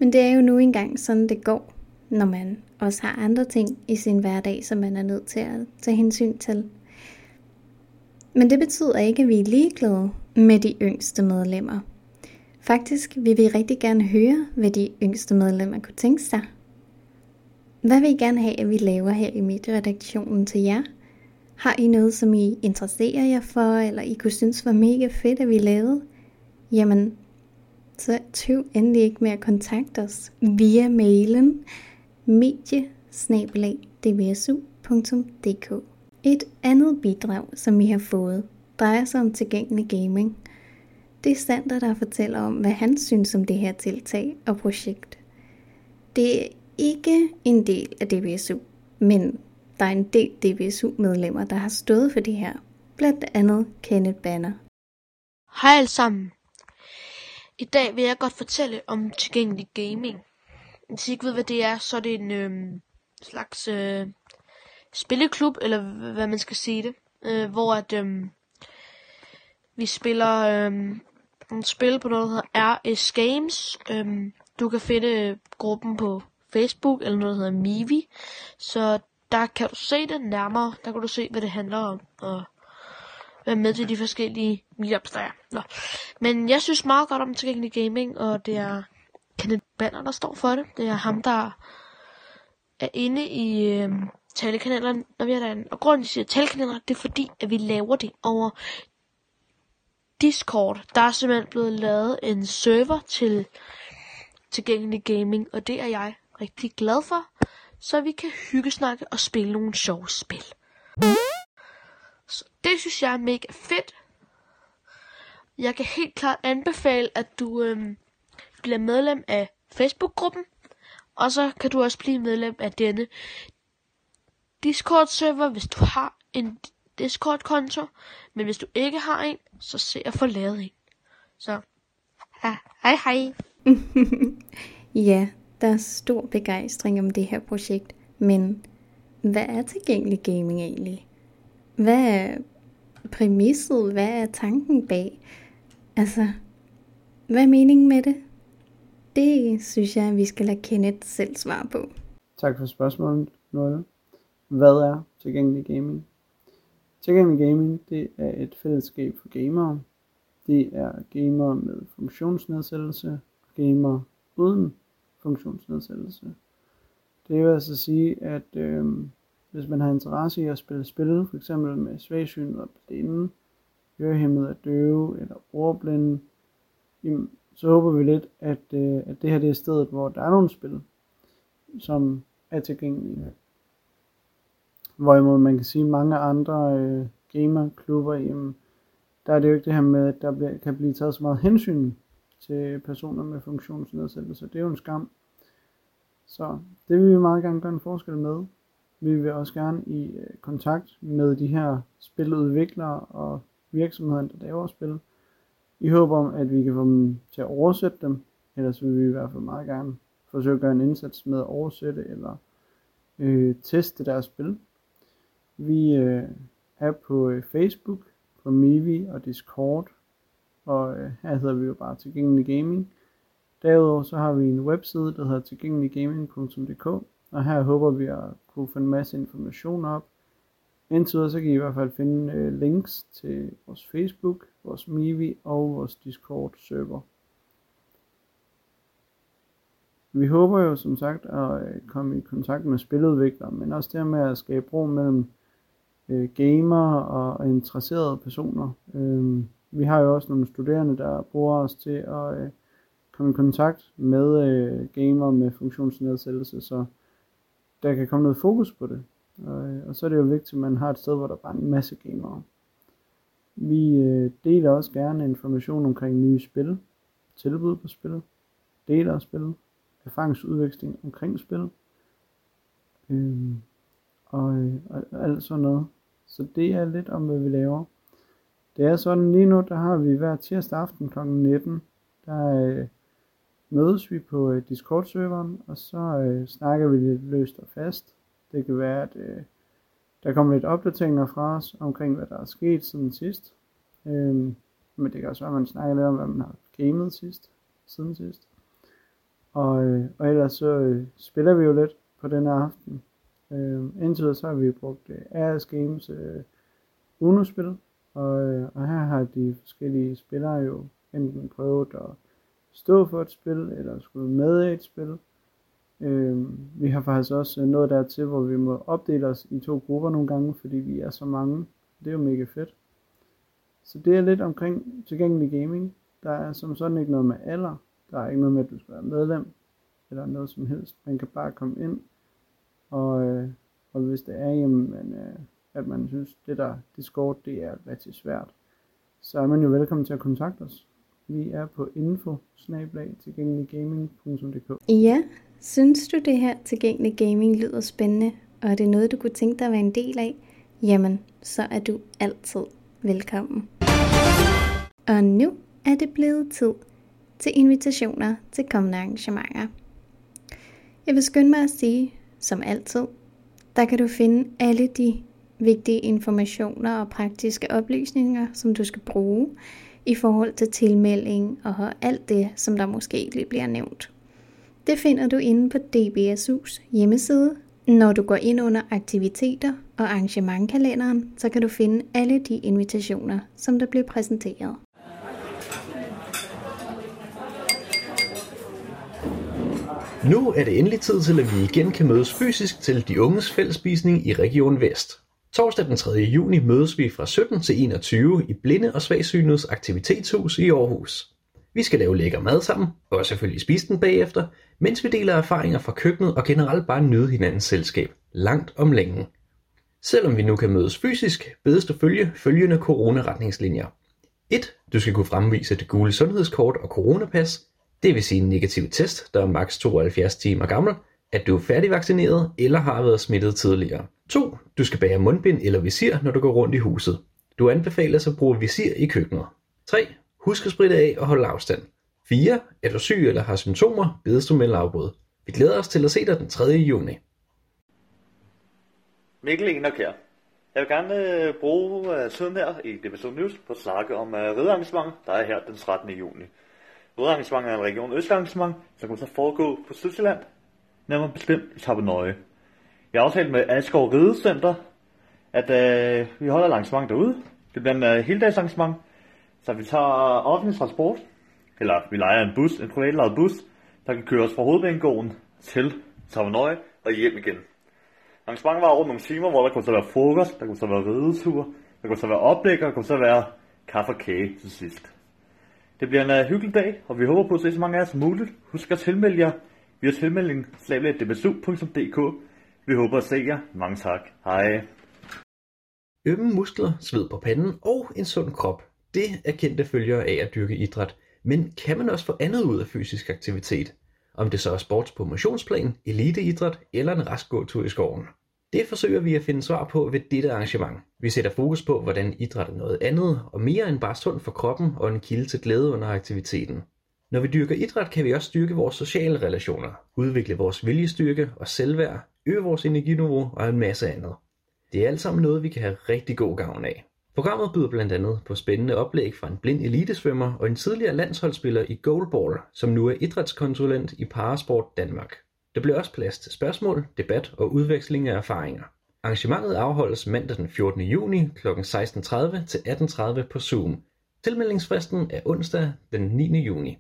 Men det er jo nu engang sådan, det går, når man også har andre ting i sin hverdag, som man er nødt til at tage hensyn til. Men det betyder ikke, at vi er ligeglade med de yngste medlemmer. Faktisk vil vi rigtig gerne høre, hvad de yngste medlemmer kunne tænke sig. Hvad vil I gerne have, at vi laver her i medieredaktionen til jer? Har I noget, som I interesserer jer for, eller I kunne synes var mega fedt, at vi lavede? Jamen, så tøv endelig ikke med at kontakte os via mailen mediesnabelag.dvsu.dk Et andet bidrag, som vi har fået, drejer sig om tilgængelig gaming. Det er Sander, der fortæller om, hvad han synes om det her tiltag og projekt. Det er ikke en del af DBSU, men der er en del DBSU-medlemmer, der har stået for det her. Blandt andet Kenneth Banner. Hej alle sammen. I dag vil jeg godt fortælle om tilgængelig gaming. Hvis I ikke ved, hvad det er, så er det en øh, slags øh, spilleklub, eller hvad man skal sige det, øh, hvor at øh, vi spiller øh, nogle spil på noget, der hedder RS Games. Øh, du kan finde gruppen på Facebook, eller noget, der hedder Mivi. Så der kan du se det nærmere. Der kan du se, hvad det handler om, og være med til de forskellige meetups, der er. Nå. Men jeg synes meget godt om tilgængelig gaming, og det er Kenneth Banner, der står for det. Det er ham, der er inde i øh, talekanalerne, når vi er derinde. Og grunden til, at jeg siger talekanaler, det er fordi, at vi laver det over Discord. Der er simpelthen blevet lavet en server til tilgængelig gaming, og det er jeg rigtig glad for, så vi kan hyggesnakke og spille nogle sjove spil. Så det synes jeg er mega fedt. Jeg kan helt klart anbefale, at du øhm, bliver medlem af Facebook-gruppen, og så kan du også blive medlem af denne Discord-server, hvis du har en Discord-konto. Men hvis du ikke har en, så se at få lavet en. Så, ja, hej hej. ja, der er stor begejstring om det her projekt, men hvad er tilgængelig gaming egentlig? Hvad er præmisset? Hvad er tanken bag? Altså, hvad er meningen med det? Det synes jeg, vi skal lade Kenneth selv svare på. Tak for spørgsmålet, Lotte. Hvad er tilgængelig gaming? Tilgængelig gaming, det er et fællesskab for gamere. Det er gamere med funktionsnedsættelse og gamere uden funktionsnedsættelse. Det vil altså sige, at øh, hvis man har interesse i at spille spil, f.eks. med svagsyn og blinde, hørehæmmet af døve eller ordblinde, jamen, så håber vi lidt, at, øh, at det her det er stedet, hvor der er nogle spil, som er tilgængelige. Hvorimod man kan sige, at mange andre øh, gamerklubber, jamen, der er det jo ikke det her med, at der bliver, kan blive taget så meget hensyn til personer med funktionsnedsættelse. Det er jo en skam. Så det vil vi meget gerne gøre en forskel med. Vi vil også gerne i øh, kontakt med de her spiludviklere og virksomheden, der laver spil. I håber om, at vi kan få dem til at oversætte dem. Ellers vil vi i hvert fald meget gerne forsøge at gøre en indsats med at oversætte eller øh, teste deres spil. Vi øh, er på øh, Facebook, på Mivi og Discord, og øh, her hedder vi jo bare Tilgængelig Gaming. Derudover så har vi en webside, der hedder tilgængeliggaming.dk, og her håber vi at kunne finde en masse information op. Indtil videre så kan I i hvert fald finde øh, links til vores Facebook, vores Mivi og vores Discord server. Vi håber jo som sagt at øh, komme i kontakt med spiludviklere, men også det med at skabe bro mellem øh, gamer og interesserede personer. Øh, vi har jo også nogle studerende, der bruger os til at øh, komme i kontakt med øh, gamer med funktionsnedsættelse, så der kan komme noget fokus på det. Og, øh, og så er det jo vigtigt, at man har et sted, hvor der bare er en masse gamere. Vi øh, deler også gerne information omkring nye spil, tilbud på spil, deler af spil, erfaringsudveksling omkring spil, øh, og, øh, og alt sådan noget. Så det er lidt om, hvad vi laver. Det er sådan lige nu, der har vi hver tirsdag aften kl. 19, der øh, mødes vi på øh, Discord-serveren, og så øh, snakker vi lidt løst og fast. Det kan være, at øh, der kommer lidt opdateringer fra os omkring, hvad der er sket siden sidst. Øh, men det kan også være, at man snakker lidt om, hvad man har gamet sidst, siden sidst. Og, øh, og ellers så øh, spiller vi jo lidt på den her aften. Øh, indtil videre så har vi brugt øh, RS Games øh, Uno-spil, og, øh, og her har de forskellige spillere jo enten prøvet at stå for et spil, eller skulle med i et spil. Øh, vi har faktisk også øh, nået dertil, hvor vi må opdele os i to grupper nogle gange, fordi vi er så mange. Det er jo mega fedt. Så det er lidt omkring tilgængelig gaming. Der er som sådan ikke noget med alder. Der er ikke noget med, at du skal være medlem, eller noget som helst. Man kan bare komme ind, og, øh, og hvis det er, jamen, øh, at man synes, det der Discord, det er rigtig svært, så er man jo velkommen til at kontakte os. Vi er på info Ja, synes du det her tilgængelige gaming lyder spændende, og er det noget, du kunne tænke dig at være en del af? Jamen, så er du altid velkommen. Og nu er det blevet tid til invitationer til kommende arrangementer. Jeg vil skynde mig at sige, som altid, der kan du finde alle de vigtige informationer og praktiske oplysninger, som du skal bruge i forhold til tilmelding og alt det, som der måske lige bliver nævnt. Det finder du inde på DBSU's hjemmeside. Når du går ind under aktiviteter og arrangementkalenderen, så kan du finde alle de invitationer, som der bliver præsenteret. Nu er det endelig tid til, at vi igen kan mødes fysisk til de unges fællesspisning i Region Vest. Torsdag den 3. juni mødes vi fra 17 til 21 i Blinde og Svagsynets Aktivitetshus i Aarhus. Vi skal lave lækker mad sammen, og selvfølgelig spise den bagefter, mens vi deler erfaringer fra køkkenet og generelt bare nyde hinandens selskab, langt om længe. Selvom vi nu kan mødes fysisk, bedes du følge følgende coronaretningslinjer. 1. Du skal kunne fremvise det gule sundhedskort og coronapas, det vil sige en negativ test, der er maks 72 timer gammel, at du er færdigvaccineret eller har været smittet tidligere. 2. Du skal bære mundbind eller visir, når du går rundt i huset. Du anbefales at bruge visir i køkkenet. 3. Husk at spritte af og holde afstand. 4. Er du syg eller har symptomer, bedes du melde afbud. Vi glæder os til at se dig den 3. juni. Mikkel Enerkær. Jeg vil gerne øh, bruge uh, tiden her i Depression News på at snakke om uh, der er her den 13. juni. Ridearrangement er en region østarrangement, som kommer til at foregå på Sydsjælland, nærmere bestemt i Tabenøje. Jeg har aftalt med Asgaard Ridecenter, at øh, vi holder arrangement derude. Det bliver en øh, heldagsarrangement, så vi tager offentlig transport, eller vi leger en bus, en privatlejet bus, der kan køre os fra hovedbanegården til Tavanøje og hjem igen. Arrangementet var over nogle timer, hvor der kunne så være frokost, der kunne så være ridetur, der kunne så være oplæg, og der kunne så være kaffe og kage til sidst. Det bliver en uh, hyggelig dag, og vi håber på at se så mange af jer som muligt. Husk at tilmelde jer via tilmelding slageligt.dbsu.dk. Vi håber at se jer. Mange tak. Hej. Ømme muskler, sved på panden og en sund krop. Det er kendte følgere af at dyrke idræt. Men kan man også få andet ud af fysisk aktivitet? Om det så er sports på motionsplan, eliteidræt eller en rask gåtur i skoven. Det forsøger vi at finde svar på ved dette arrangement. Vi sætter fokus på, hvordan idræt er noget andet og mere end bare sund for kroppen og en kilde til glæde under aktiviteten. Når vi dyrker idræt, kan vi også styrke vores sociale relationer, udvikle vores viljestyrke og selvværd, øge vores energiniveau og en masse andet. Det er alt sammen noget, vi kan have rigtig god gavn af. Programmet byder blandt andet på spændende oplæg fra en blind elitesvømmer og en tidligere landsholdsspiller i goalball, som nu er idrætskonsulent i Parasport Danmark. Der bliver også plads til spørgsmål, debat og udveksling af erfaringer. Arrangementet afholdes mandag den 14. juni kl. 16.30 til 18.30 på Zoom. Tilmeldingsfristen er onsdag den 9. juni.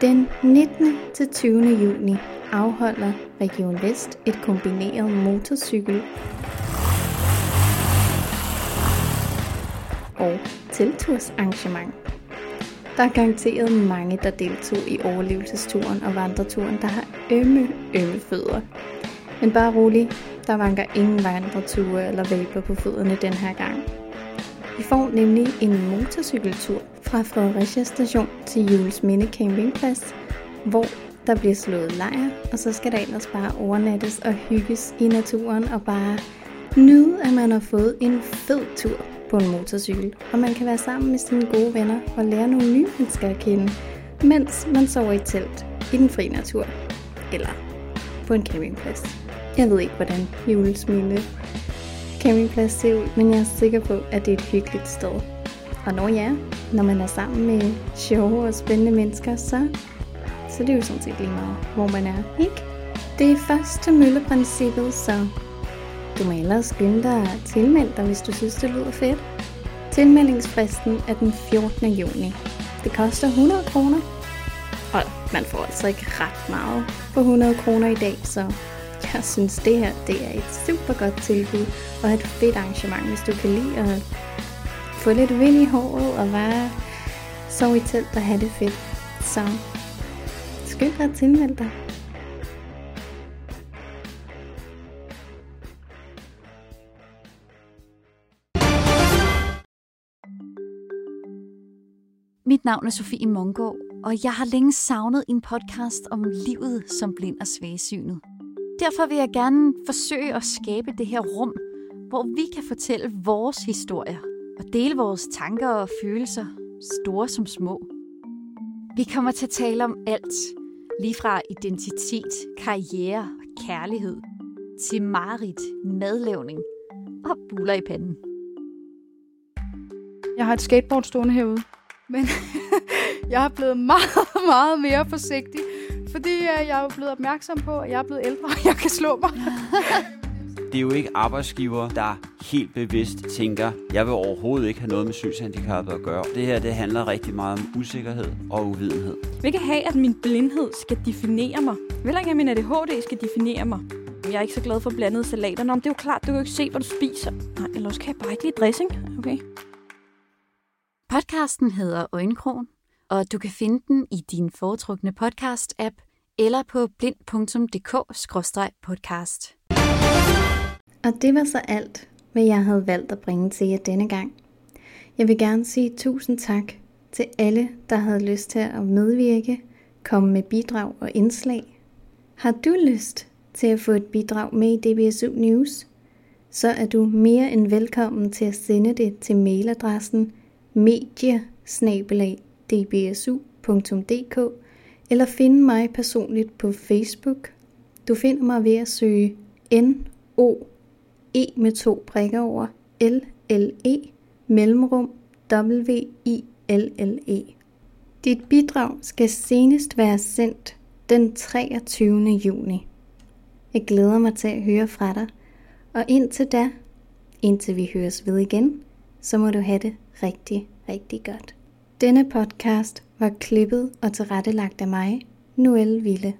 Den 19. til 20. juni afholder Region Vest et kombineret motorcykel og teltursarrangement. Der er garanteret mange, der deltog i overlevelsesturen og vandreturen, der har ømme, ømme fødder. Men bare rolig, der vanker ingen vandreture eller vabler på fødderne den her gang. Vi får nemlig en motorcykeltur fra Fredericia station til Jules Minde Campingplads, hvor der bliver slået lejr, og så skal der ellers bare overnattes og hygges i naturen og bare nyde, at man har fået en fed tur på en motorcykel, og man kan være sammen med sine gode venner og lære nogle nye mennesker at kende, mens man sover i telt i den frie natur, eller på en campingplads. Jeg ved ikke, hvordan julesmilde campingplads ser ud, men jeg er sikker på, at det er et hyggeligt sted. Og når ja, når man er sammen med sjove og spændende mennesker, så, så det er jo sådan set lige meget, hvor man er, ikke? Det er først til mølleprincippet, så du må ellers skynde dig at tilmelde dig, hvis du synes, det lyder fedt. Tilmeldingsfristen er den 14. juni. Det koster 100 kroner, og man får altså ikke ret meget for 100 kroner i dag, så jeg synes, det her det er et super godt tilbud og et fedt arrangement, hvis du kan lide at få lidt vind i håret og bare sove i telt og have det fedt. Så skynd dig at tilmelde dig. Mit navn er Sofie Mongo, og jeg har længe savnet en podcast om livet som blind og svagsynet. Derfor vil jeg gerne forsøge at skabe det her rum, hvor vi kan fortælle vores historier og dele vores tanker og følelser, store som små. Vi kommer til at tale om alt, lige fra identitet, karriere og kærlighed, til marit, madlavning og buller i panden. Jeg har et skateboard stående herude, men jeg er blevet meget, meget mere forsigtig, fordi øh, jeg er blevet opmærksom på, at jeg er blevet ældre, og jeg kan slå mig. Det er jo ikke arbejdsgiver, der helt bevidst tænker, jeg vil overhovedet ikke have noget med synshandicappet at gøre. Det her det handler rigtig meget om usikkerhed og uvidenhed. Jeg vil ikke have, at min blindhed skal definere mig. Jeg vil ikke have, at min ADHD skal definere mig. Jeg er ikke så glad for blandede salater. Nå, men det er jo klart, du kan jo ikke se, hvad du spiser. Nej, eller også kan jeg bare ikke lide dressing. Okay. Podcasten hedder Øjenkrogen, og du kan finde den i din foretrukne podcast-app eller på blind.dk-podcast. Og det var så alt, hvad jeg havde valgt at bringe til jer denne gang. Jeg vil gerne sige tusind tak til alle, der havde lyst til at medvirke, komme med bidrag og indslag. Har du lyst til at få et bidrag med i DBSU News, så er du mere end velkommen til at sende det til mailadressen medie-dbsu.dk eller finde mig personligt på Facebook. Du finder mig ved at søge N-O E med to prikker over L-L-E mellemrum W-I-L-L-E. Dit bidrag skal senest være sendt den 23. juni. Jeg glæder mig til at høre fra dig, og indtil da, indtil vi høres ved igen, så må du have det rigtig, rigtig godt. Denne podcast var klippet og tilrettelagt af mig, Noelle Ville.